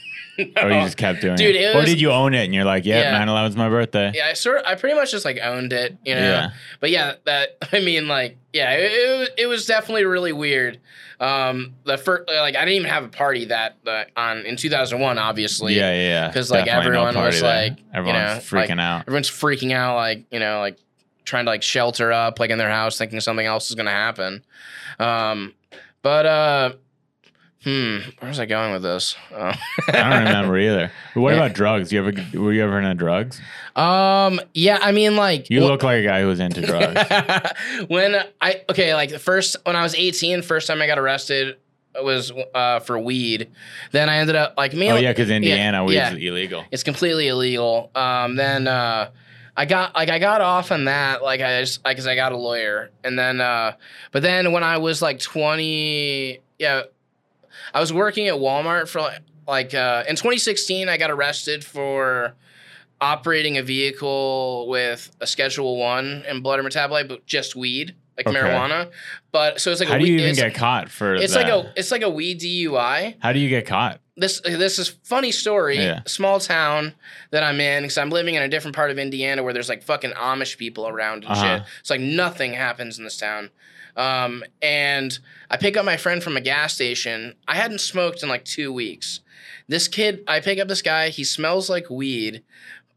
birthday, or you just kept doing Dude, it? it or did you own it and you're like, yeah, Yeah. 9 11's my birthday? yeah i sort of, i pretty much just like owned it you know Yeah. but yeah that i mean like yeah it, it, was- it was definitely really weird um the first like i didn't even have a party that uh, on in 2001 obviously yeah, yeah, yeah. 'Cause, like, Definitely everyone party was, there. like, you everyone's know, like- freaking out. everyone's freaking out like you know like trying to like shelter up like in their house thinking something else is gonna happen um but uh hmm where was i going with this uh, I don't remember either. But what Yeah. about drugs? You ever were you ever into drugs? um yeah i mean like You look like a guy who was into drugs. when I okay, like the first when I was 18, first time I got arrested was uh, for weed. Then I ended up like me. oh yeah, because Indiana yeah, weed's yeah. illegal. it's completely illegal. Um, then uh, I got like I got off on that like I just like because I got a lawyer, and then uh, but then when I was like 20, yeah, I was working at Walmart for like, like uh, in 2016 I got arrested for operating a vehicle with a Schedule One and blood or metabolite, but just weed, like Okay. marijuana. But so it's like How a do you weed, even it's, get caught for it's that? like a it's like a weed DUI. How do you get caught? this this is funny story. Yeah. Small town that I'm in because I'm living in a different part of Indiana where there's like fucking Amish people around and Uh-huh. shit. It's like nothing happens in this town. Um, and I pick up my friend from a gas station. I hadn't smoked in like two weeks. This kid, I pick up this guy. He smells like weed.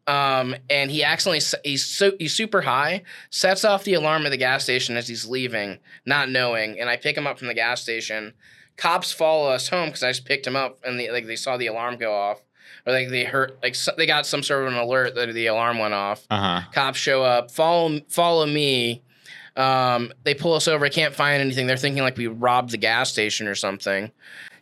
Um, and he accidentally he's so he's super high, sets off the alarm at the gas station as he's leaving, not knowing. And I pick him up from the gas station. Cops follow us home because I just picked him up and they, like they saw the alarm go off, or like they heard like so, they got some sort of an alert that the alarm went off. Uh huh. Cops show up, follow follow me. Um, they pull us over. I can't find anything. They're thinking like we robbed the gas station or something.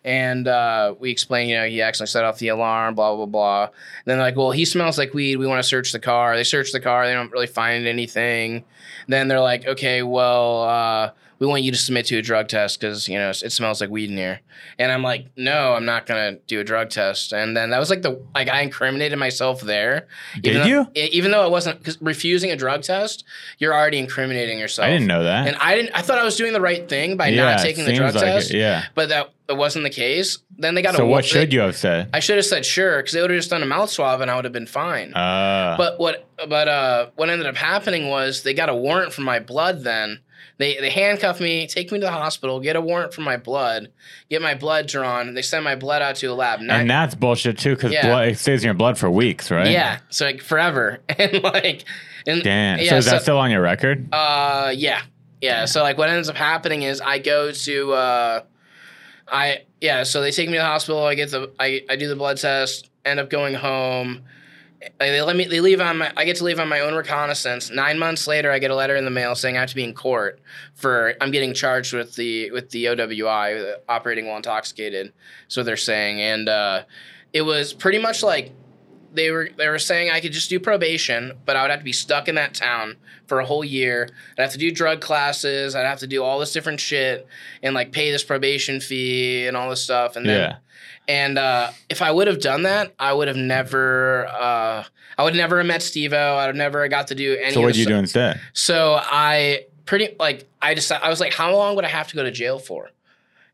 And uh, we explain, you know, he actually set off the alarm, blah blah blah. And then they're like, well, he smells like weed. We want to search the car. They search the car. They don't really find anything. Then they're like, okay, well, uh, we want you to submit to a drug test because you know it smells like weed in here. And I'm like, no, I'm not gonna do a drug test. And then that was like the like I incriminated myself there. Did even you? Though, even though it wasn't because refusing a drug test, you're already incriminating yourself. I didn't know that. And I didn't. I thought I was doing the right thing by yeah, not taking the drug like test. It, yeah. But that it wasn't the case. Then they got. So a what they- should you have said? I should have said sure because they would have just done a mouth swab and I would have been fine. Uh, But what but uh what ended up happening was they got a warrant for my blood then. They they handcuff me, take me to the hospital, get a warrant for my blood, get my blood drawn, they send my blood out to a lab. Nine- and that's bullshit too, because Yeah. blood it stays in your blood for weeks, right? Yeah. So like forever. And like and Damn. yeah, so is that still on your record? uh yeah. Yeah. So like what ends up happening is I go to uh I yeah, so they take me to the hospital, I get the I, I do the blood test, end up going home. Uh, They let me they leave on my I get to leave on my own reconnaissance. Nine months later I get a letter in the mail saying I have to be in court for I'm getting charged with the with the OWI, operating while intoxicated. So they're saying. And uh it was pretty much like they were they were saying I could just do probation, but I would have to be stuck in that town for a whole year. I'd have to do drug classes. I'd have to do all this different shit and like pay this probation fee and all this stuff. And then Yeah. And uh, if I would have done that, I would have never uh, I would never have met Steve-O. I would have never got to do any. So what did you stu- do instead? So I pretty like I decided I was like, how long would I have to go to jail for?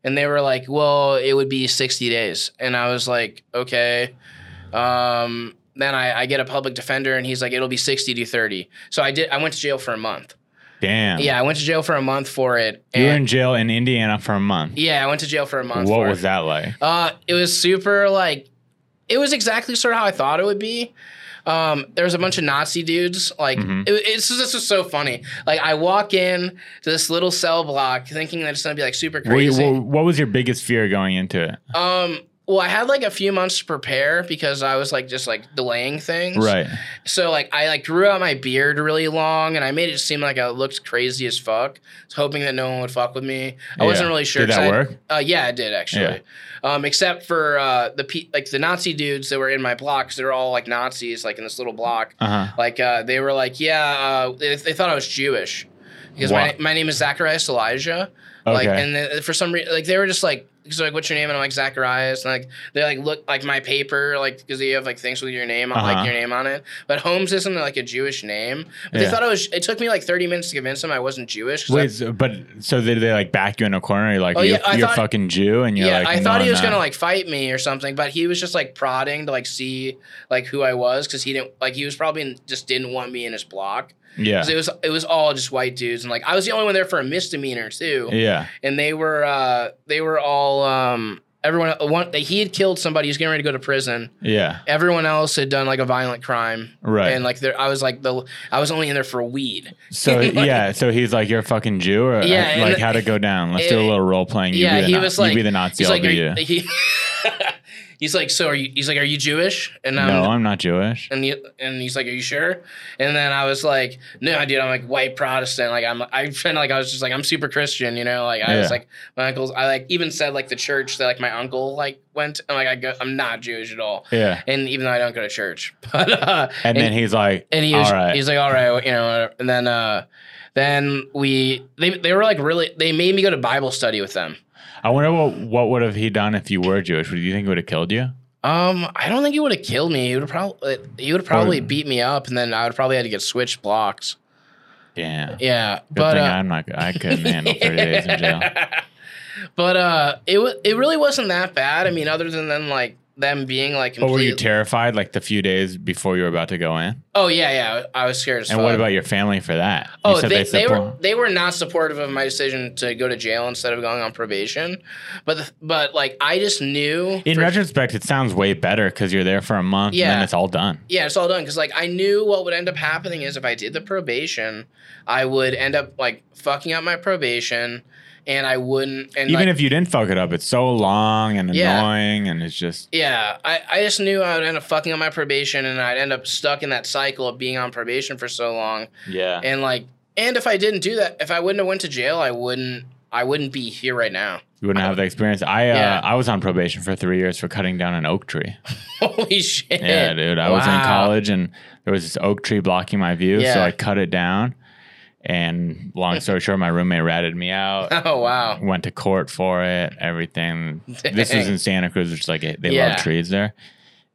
And they were like, well, it would be sixty days. And I was like, okay. Um, then I, I get a public defender, and he's like, it'll be sixty to thirty. So I did. I went to jail for a month. Damn. Yeah, I went to jail for a month for it. You were in jail in Indiana for a month. yeah, I went to jail for a month. What for was it. that like? Uh, it was super like, it was exactly sort of how I thought it would be. Um, there was a bunch of Nazi dudes. Like, Mhm. it, it's this was so funny. Like, I walk in to this little cell block thinking that it's gonna be like super you- crazy. what, what was your biggest fear going into it? um, well, I had like a few months to prepare because I was like just like delaying things. Right. So like I like grew out my beard really long and I made it seem like I looked crazy as fuck. I was hoping that no one would fuck with me. I wasn't really sure. Did that I- work? Uh, yeah, it did actually. Um, except for uh, the pe- like the Nazi dudes that were in my block, 'cause they were all like Nazis, like in this little block. Uh huh. Like uh, they were like, yeah, uh, they, they thought I was Jewish because my, my name is Zacharias Elijah. Okay. Like, and the, for some reason, like they were just like, so like, what's your name? And I'm like Zacharias, and like they like look like my paper, like because you have like things with your name, on Uh-huh. like your name on it. But Holmes isn't like a Jewish name. But Yeah. they thought I was. It took me like 30 minutes to convince them I wasn't Jewish. I- Wait, so, but so did they like back you in a corner? You're like, Oh, you're, yeah, I you're thought- fucking Jew, and you're yeah, like, I no, thought he was gonna like fight me or something, but he was just like prodding to like see like who I was because he didn't like he was probably just didn't want me in his block. Yeah. it was it was all just white dudes and like I was the only one there for a misdemeanor too, Yeah. and they were uh they were all um everyone one he had killed somebody he was getting ready to go to prison. Yeah. Everyone else had done like a violent crime, Right. And like there, I was like the I was only in there for weed. So Like- yeah, so he's like, "You're a fucking Jew," or Yeah, uh, like, the- how'd it go down? Let's do a little role playing. You yeah, be the he Na- was like, you be the Nazi. He's I'll like, be you. you, he, he's like, so are you? He's like, are you Jewish? And I'm, no, I'm not Jewish. and he, and he's like, "Are you sure?" And then I was like, "No, dude, I'm like white Protestant. Like I'm, I kind of like I was just like I'm super Christian, you know. Like I was like my uncle's. I like even said like the church that like my uncle like went. And like I go, I'm not Jewish at all. Yeah. And even though I don't go to church, but uh, And, then he's like, and he was, "All right." he's like, "All right," you know. And then uh, then we they they were like really they made me go to Bible study with them. I wonder what what would have he done if you were Jewish? Would you think he would have killed you? Um, I don't think he would have killed me. He would have probably he would probably beat me up, and then I would probably had to get switched blocks. Yeah. Yeah, Good but uh, I'm not. I couldn't handle 30 days in jail. but uh, it wa- it really wasn't that bad. I mean, other than then like them being like But were you terrified like the few days before you were about to go in? Oh yeah, yeah. I was scared as And what about your family for that? Oh, said they, they were they were not supportive of my decision to go to jail instead of going on probation, but the, but like I just knew. In for- retrospect, it sounds way better because you're there for a month and Yeah. then it's all done. yeah, it's all done because like I knew what would end up happening is if I did the probation, I would end up like fucking up my probation, and I wouldn't. And Even like, if you didn't fuck it up, it's so long and Yeah. annoying and it's just Yeah, I, I just knew I would end up fucking up my probation and I'd end up stuck in that cycle of being on probation for so long. yeah. And like and if I didn't do that, if I wouldn't have went to jail, I wouldn't I wouldn't be here right now. You wouldn't have the experience. I uh, Yeah. I was on probation for three years for cutting down an oak tree. Holy shit. Yeah, dude. I was in college and there was this oak tree blocking my view, so I cut it down. And long story short, my roommate ratted me out. Oh wow. Went to court for it, everything. This was in Santa Cruz, which is like they Yeah. love trees there.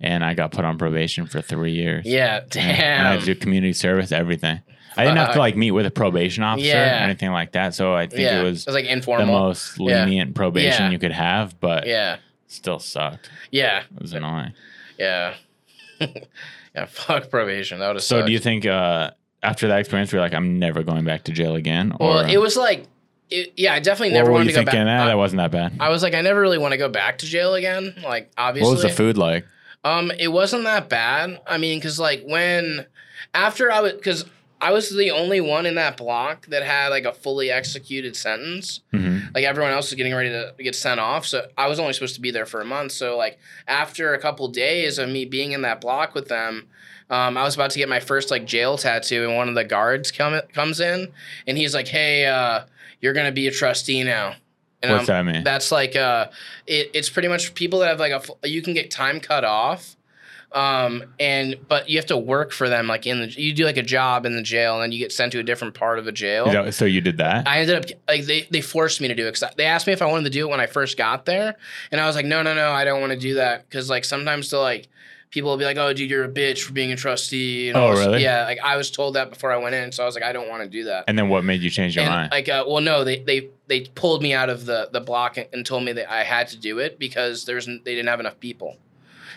And I got put on probation for three years. Yeah, And I had to do community service, everything. I didn't have to like meet with a probation officer Yeah. or anything like that. So I think Yeah. it was was like informal, the most lenient probation you could have, but yeah. still sucked. Yeah. It was annoying. Yeah. yeah, fuck probation. That would have So do you think uh, after that experience, we are like, I'm never going back to jail again? Or Well, it was like it, yeah, I definitely never wanted to go back. "Ah, I- that wasn't that bad. I was like, I never really want to go back to jail again. Like, obviously, What was the food like? Um, it wasn't that bad. I mean, because like when after I was because I was the only one in that block that had like a fully executed sentence. hmm Like everyone else was getting ready to get sent off, so I was only supposed to be there for a month. So like after a couple days of me being in that block with them. Um, I was about to get my first like jail tattoo, and one of the guards come, comes in, and he's like, "Hey, uh, you're gonna be a trustee now." And What's I'm- that mean? That's like uh, it, it's pretty much people that have like a you can get time cut off, um, and but you have to work for them like in the you do like a job in the jail, and then you get sent to a different part of the jail. Is that- so you did that? I ended up like they, they forced me to do it because they asked me if I wanted to do it when I first got there, and I was like, no, no, no, I don't want to do that because like sometimes to like people will be like, oh, dude, you're a bitch for being a trustee. And Oh, all this- really? Yeah, like I was told that before I went in, so I was like, I don't want to do that. and then what made you change your And, mind? like, uh, well, no, they they they pulled me out of the the block and- told me that I had to do it because there's they didn't have enough people.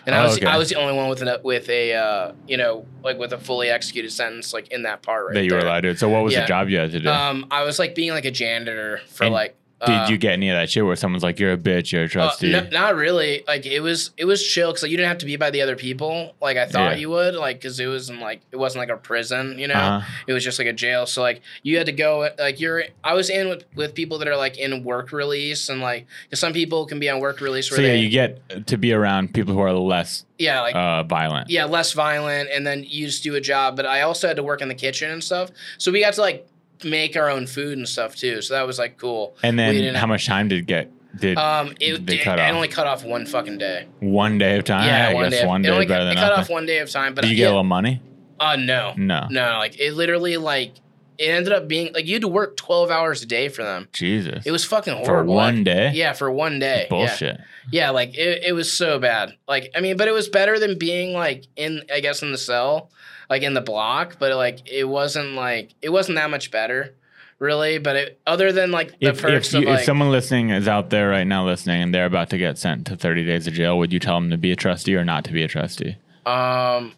And I Oh, was okay. I was the only one with a with a uh, you know like with a fully executed sentence like in that part right that you were allowed to. So what was Yeah. the job you had to do? Um, I was like being like a janitor for And like. Did uh, you get any of that shit where someone's like, "You're a bitch, you're a uh, trustee"? no, not really. Like it was, it was chill because like, you didn't have to be by the other people like I thought Yeah. you would. Like because it wasn't like it wasn't like a prison, you know. Uh-huh. It was just like a jail. So like you had to go like you're. I was in with with people that are like in work release and like 'cause some people can be on work release where So yeah, they you get to be around people who are less yeah like uh, violent. yeah less violent and then you just do a job. But I also had to work in the kitchen and stuff. So we got to like make our own food and stuff too. So that was like cool. And then how much time did it get? Did Um, it, They it, cut it only cut off one fucking day. one day of time? Yeah, I one guess day. one day only better than cut nothing. off one day of time. But Did you yeah, get a little money? Uh, no, No. no. Like it literally like it ended up being like you had to work twelve hours a day for them. Jesus. It was fucking horrible. for one Like, day. Yeah, for one day. Yeah. Bullshit. Yeah, like it, it was so bad. Like I mean, but it was better than being like in I guess in the cell, like in the block. But like it wasn't like it wasn't that much better, really. But it, other than like the If, perks if, you, of like if someone listening is out there right now listening and they're about to get sent to 30 days of jail, would you tell them to be a trustee or not to be a trustee? um,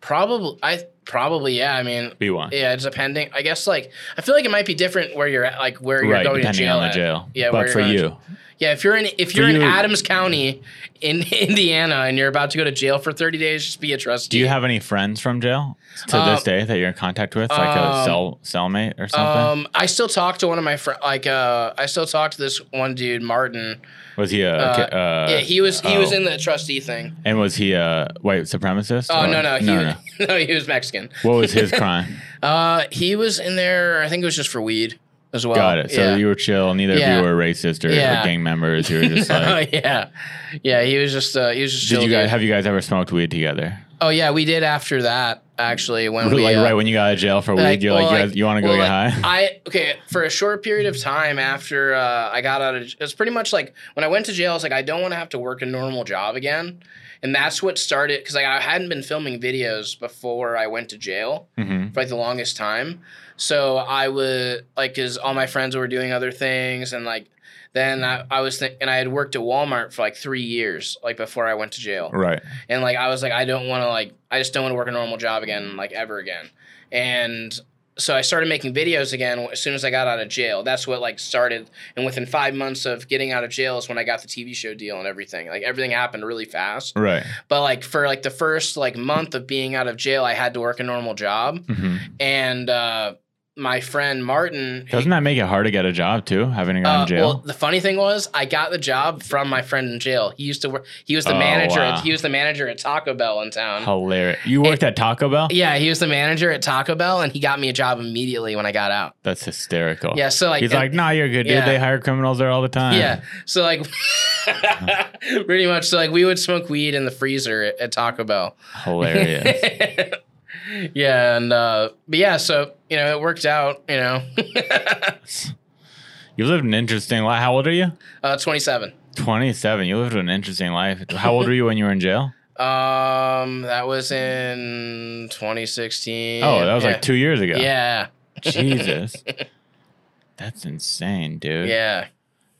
probably I probably yeah. I mean. Be one. Yeah, it's depending. I guess like I feel like it might be different where you're at, like where you're right, going to depending jail. on the at. jail. Yeah, where but for going to you, Yeah, if you're in if you're in Adams County in Indiana and you're about to go to jail for 30 days, just be a trustee. do you have any friends from jail to Um, this day that you're in contact with, like a um, cell cellmate or something? Um, I still talk to one of my friends. Like, uh, I still talk to this one dude, Martin. was he a? Uh, uh, yeah, he was he was oh. in the trustee thing. And was he a white supremacist? Oh no no he no, no. no he was Mexican. What was his crime? Uh, he was in there. I think it was just for weed as well. Got it. So yeah. you were chill. Neither Yeah. of you were racist or, or gang members. You were just like. Oh, yeah, yeah. He was just uh, he was just. Did chill you guys dude. have you guys ever smoked weed together? Oh yeah, we did after that actually when we like uh, right when you got out of jail for weed, you're like, you, guys, you want to go well, get like, high? I okay for a short period of time after uh, I got out of it was pretty much like when I went to jail. I was like, I don't want to have to work a normal job again, and that's what started because like, I hadn't been filming videos before I went to jail hmm for like the longest time. So I would like because all my friends were doing other things and like then I, I was thinking, and I had worked at Walmart for like three years, like before I went to jail. Right. And like I was like, I don't want to like, I just don't want to work a normal job again, like ever again. And so I started making videos again as soon as I got out of jail. That's what like started. And within five months of getting out of jail is when I got the TV show deal and everything. Like everything happened really fast. Right. But like for like the first like month of being out of jail, I had to work a normal job. hmm And uh, my friend Martin, Doesn't that make it hard to get a job too? Having to go uh, in jail. Well, the funny thing was, I got the job from my friend in jail. He used to work. He was the Oh, manager. wow. At, he was the manager at Taco Bell in town. Hilarious. You worked at Taco Bell? Yeah, he was the manager at Taco Bell, and he got me a job immediately when I got out. That's hysterical. Yeah, so like He's and- like, nah, you're good, dude. They hire criminals there all the time. yeah, so like pretty much. So like we would smoke weed in the freezer at, at Taco Bell. Hilarious. yeah, and uh, but yeah, so you know it worked out. You know, you lived an interesting life. How old are you? uh, twenty seven. 27. You lived an interesting life. How old were you when you were in jail? Um, that was in 2016. Oh, that was yeah. like two years ago. Yeah, Jesus. That's insane, dude. yeah.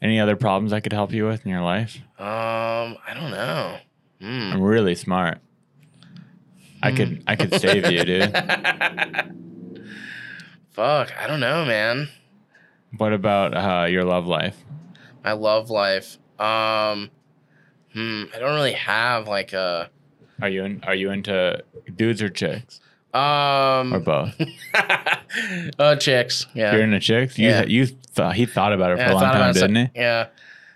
Any other problems I could help you with in your life? Um, I don't know. Hmm. I'm really smart. I could I could save you, dude. Fuck, I don't know, man. What about uh, your love life? My love life. Um, hmm. I don't really have like a Are you in, are you into dudes or chicks um. or both? uh, chicks. Yeah. You're into chicks. You Yeah. you thought he thought about it for Yeah, a I long time, about it, so- didn't he? Yeah.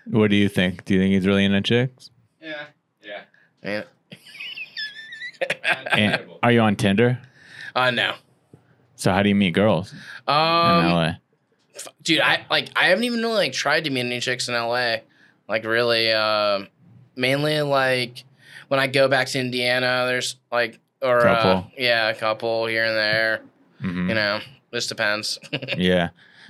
What do you think? Do you think he's really into chicks? Yeah. Yeah. yeah. And are you on Tinder? Uh, no. So how do you meet girls in Um, LA? f- dude, I like I haven't even really like tried to meet any chicks in LA. Like really, um, mainly like when I go back to Indiana, there's like or uh, yeah, a couple here and there. Mhm. You know, this depends. Yeah.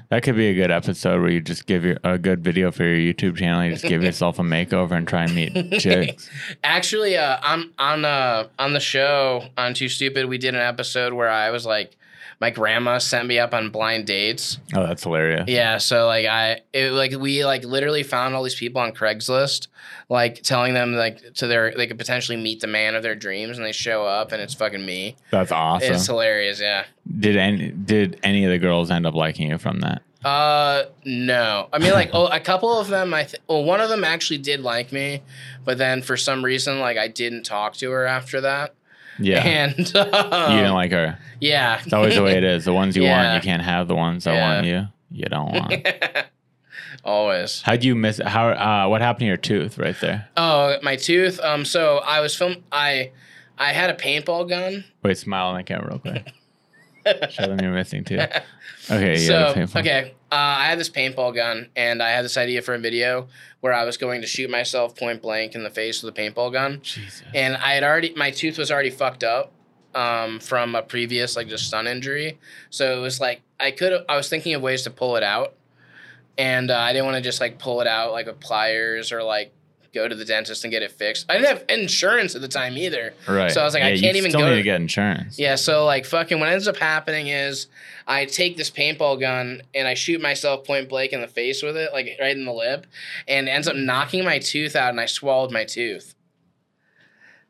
That could be a good episode where you just give your a good video for your YouTube channel. You just give yourself a makeover and try and meet chicks. Actually, uh, on on uh on the show on Too Stupid, we did an episode where I was like, my grandma sent me up on blind dates. Oh, that's hilarious. Yeah, so like I it like we like literally found all these people on Craigslist, like telling them like to their they could potentially meet the man of their dreams, and they show up and it's fucking me. That's awesome. It's hilarious. Yeah. Did any did any of the girls end up liking you from that? Uh, no. I mean, like, oh, a couple of them. I th- well, one of them actually did like me, but then for some reason, like, I didn't talk to her after that. Yeah. And you didn't like her. yeah, It's always the way it is. The ones you Yeah. want, you can't have. The ones that Yeah. want you, you don't want. always. How'd you miss? How? Uh, what happened to your tooth right there? Oh, my tooth. Um, so I was film. I, I had a paintball gun. Wait, smile on the camera real quick. Show them you're missing too. Okay, yeah. so okay, uh, I had this paintball gun, and I had this idea for a video where I was going to shoot myself point blank in the face with a paintball gun. Jesus. and I had already my tooth was already fucked up um, from a previous like just stun injury. So it was like I could I was thinking of ways to pull it out, and uh, I didn't want to just like pull it out like with pliers or like go to the dentist and get it fixed. I didn't have insurance at the time either. Right. So I was like, I can't you even go need to- to get insurance. Yeah, so like fucking what ends up happening is I take this paintball gun and I shoot myself point blank in the face with it, like right in the lip, and it ends up knocking my tooth out and I swallowed my tooth.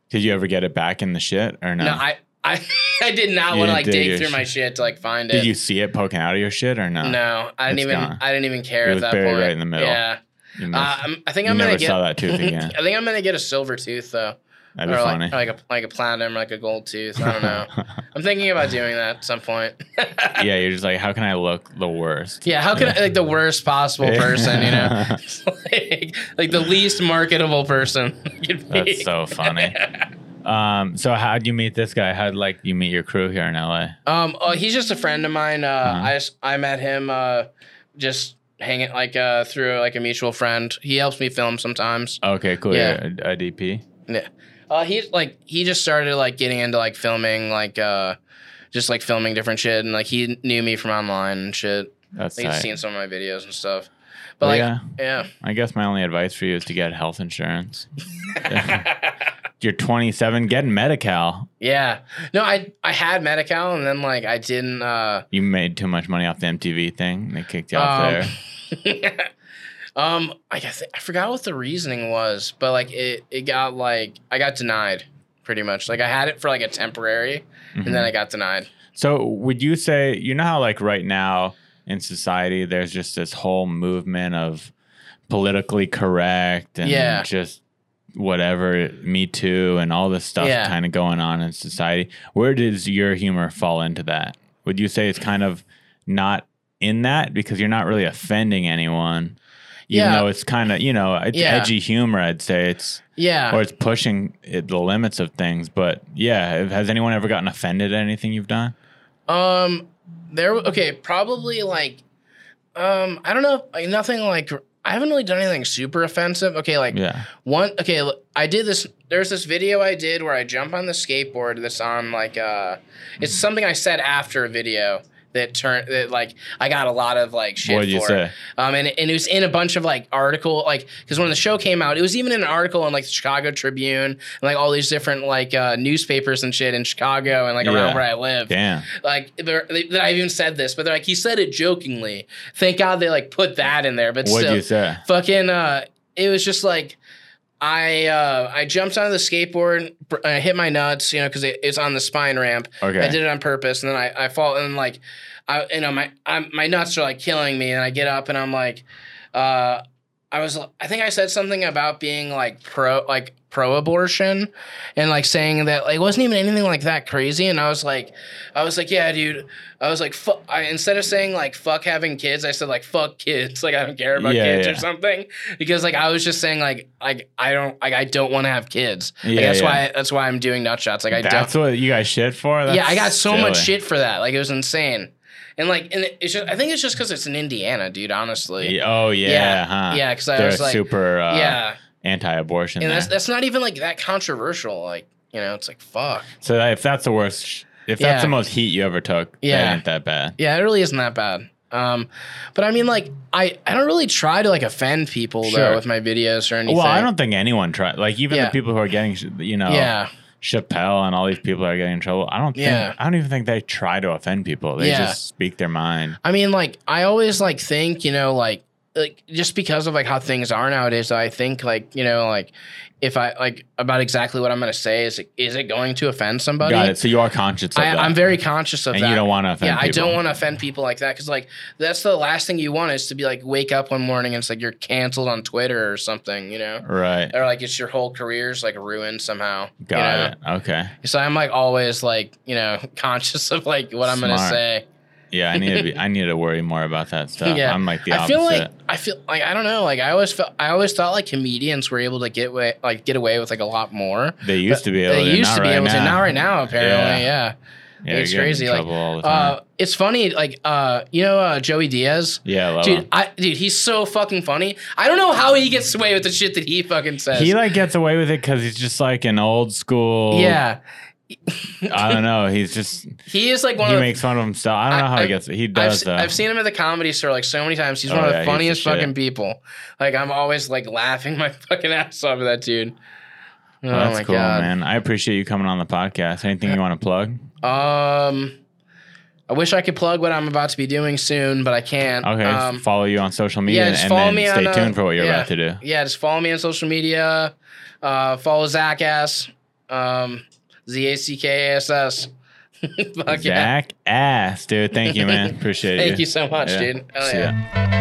Did you ever get it back in the shit or no? No, I I, I did not want to like dig through my shit. shit to like find it. Did you see it poking out of your shit or no? No, I didn't It's even gone. I didn't even care It at was that buried point. right in the middle. Yeah. You. Uh, I'm, think I'm gonna get saw that tooth again. I think I'm gonna get a silver tooth though. That'd be or funny. like, like a like a platinum, like a gold tooth. I don't know. I'm thinking about doing that at some point. yeah, you're just like, how can I look the worst? Yeah, how can I like the worst possible person, you know? like, like the least marketable person. That's so funny. Um, so how'd you meet this guy? How'd like you meet your crew here in LA? Um, oh, he's just a friend of mine. Uh, Uh-huh. I I met him uh, just hanging like uh, through like a mutual friend. He helps me film sometimes. Okay, cool. Yeah. Yeah, a, a DP. Yeah. Uh, he like he just started like getting into like filming like uh, just like filming different shit and like he knew me from online and shit. That's Like he's seen some of my videos and stuff. But Well, like yeah, yeah. I guess my only advice for you is to get health insurance. You're 27, getting Medi-Cal. Yeah. No, I I had Medi-Cal and then like I didn't uh You made too much money off the MTV thing. And they kicked you off um, there. Um, I guess I forgot what the reasoning was, but like it, it got like I got denied, pretty much. Like I had it for like a temporary, and Mm-hmm. then I got denied. So would you say you know how like right now in society there's just this whole movement of politically correct and Yeah. just whatever me too and all this stuff Yeah. kind of going on in society. Where does your humor fall into that? Would you say it's kind of not in that because you're not really offending anyone? Even Yeah. though it's kind of, you know, it's Yeah. edgy humor, I'd say it's Yeah. or it's pushing it, the limits of things. But yeah, has anyone ever gotten offended at anything you've done? Um, there. Okay, probably like, um, I don't know, like nothing like. I haven't really done anything super offensive. Okay, like Yeah. one. Okay, look, I did this. There's this video I did where I jump on the skateboard. That's on like uh, it's something I said after a video that turned that like I got a lot of like shit What did you for. say? Um, and, and it was in a bunch of like article, like because when the show came out, it was even in an article in like the Chicago Tribune and like all these different like uh, newspapers and shit in Chicago and like around where I live. Damn. Like they, that I even said this, but they're like he said it jokingly. Thank God they like put that in there. But What'd still, you say? fucking uh it was just like I uh I jumped onto the skateboard, I hit my nuts, you know, because it, it's on the spine ramp. Okay. I did it on purpose, and then I I fall and like I you know my I'm, my nuts are like killing me, and I get up and I'm like, uh, I was I think I said something about being like pro like pro abortion, and like saying that like it wasn't even anything like that crazy, and I was like, I was like, yeah, dude, I was like, fuck. I, instead of saying like fuck having kids, I said like fuck kids, like I don't care about Yeah, kids yeah. or something, because like I was just saying like like I don't like I don't want to have kids. Like, Yeah, that's yeah. why that's why I'm doing nut shots. Like I don't. That's what you guys shit for? That's yeah, I got so much shit for that. Like it was insane. And like, and it's just, I think it's just because it's in Indiana, dude. Honestly, Oh yeah, Yeah. huh? Yeah, 'cause I They're was like- super uh, yeah, anti-abortion. and there. that's that's not even like that controversial. Like, you know, it's like fuck. so if that's the worst, if Yeah. that's the most heat you ever took, Yeah. that ain't that bad. Yeah, it really isn't that bad. Um, but I mean, like, I I don't really try to like offend people Sure. though with my videos or anything. Well, I don't think anyone tried. Like even Yeah. the people who are getting, you know, Yeah, Chappelle and all these people are getting in trouble. I don't think. Yeah. I don't even think they try to offend people. They Yeah. just speak their mind. I mean, like, I always like think, you know, like, like just because of like how things are nowadays, I think like, you know, like if I like about exactly what I'm gonna say, is it is it going to offend somebody? Got it. So you are conscious of I, that. I'm very conscious of and that. you don't want to offend yeah, I don't want to offend people like that because like that's the last thing you want is to be like wake up one morning and it's like you're canceled on Twitter or something, you know, Right. or like it's your whole career's like ruined somehow. you Got know? it. Okay. So I'm like always like you know conscious of like what I'm gonna say. Yeah, I need to be. I need to worry more about that stuff. Yeah, I'm like the opposite. I feel like I feel like I don't know. Like I always felt I always thought like comedians were able to get away like get away with like a lot more. they used to be able They to. used to be right able now. to. Not right now, apparently. Yeah, Yeah, it's crazy. Like, trouble all the time. uh, it's funny. Like, uh, you know, uh, Joey Diaz. yeah, I love Dude, him. I dude, he's so fucking funny. I don't know how he gets away with the shit that he fucking says. He like gets away with it because he's just like an old school. yeah, I don't know. He's just he is like one he of the. makes fun of himself. I don't I- know how he I've- gets it. He I've, does though. I've seen him at the comedy store like so many times. He's Oh, one of yeah, the he's the funniest fucking people. Like I'm always like laughing my fucking ass off at that dude. Oh Well, that's my cool, god. man. I appreciate you coming on the podcast. Anything you want to plug? Um, I wish I could plug what I'm about to be doing soon, but I can't. Okay, Um, follow you on social media yeah, just and follow me stay on, uh, tuned for what you're yeah. about to do. yeah, just follow me on social media. Uh, follow Zackass. Um, Z A C K A S S. Fuck yeah. Zach ass, dude. Thank you, man. Appreciate it. Thank you so much, Yeah. dude. Hell See yeah. ya.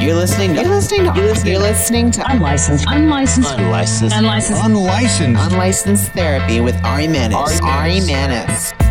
You're listening to, you're listening to, you're listening, you're listening to Unlicensed. Unlicensed. Unlicensed Unlicensed. Unlicensed. Unlicensed Therapy with Ari Manis. Ari Ari Manis. Manis.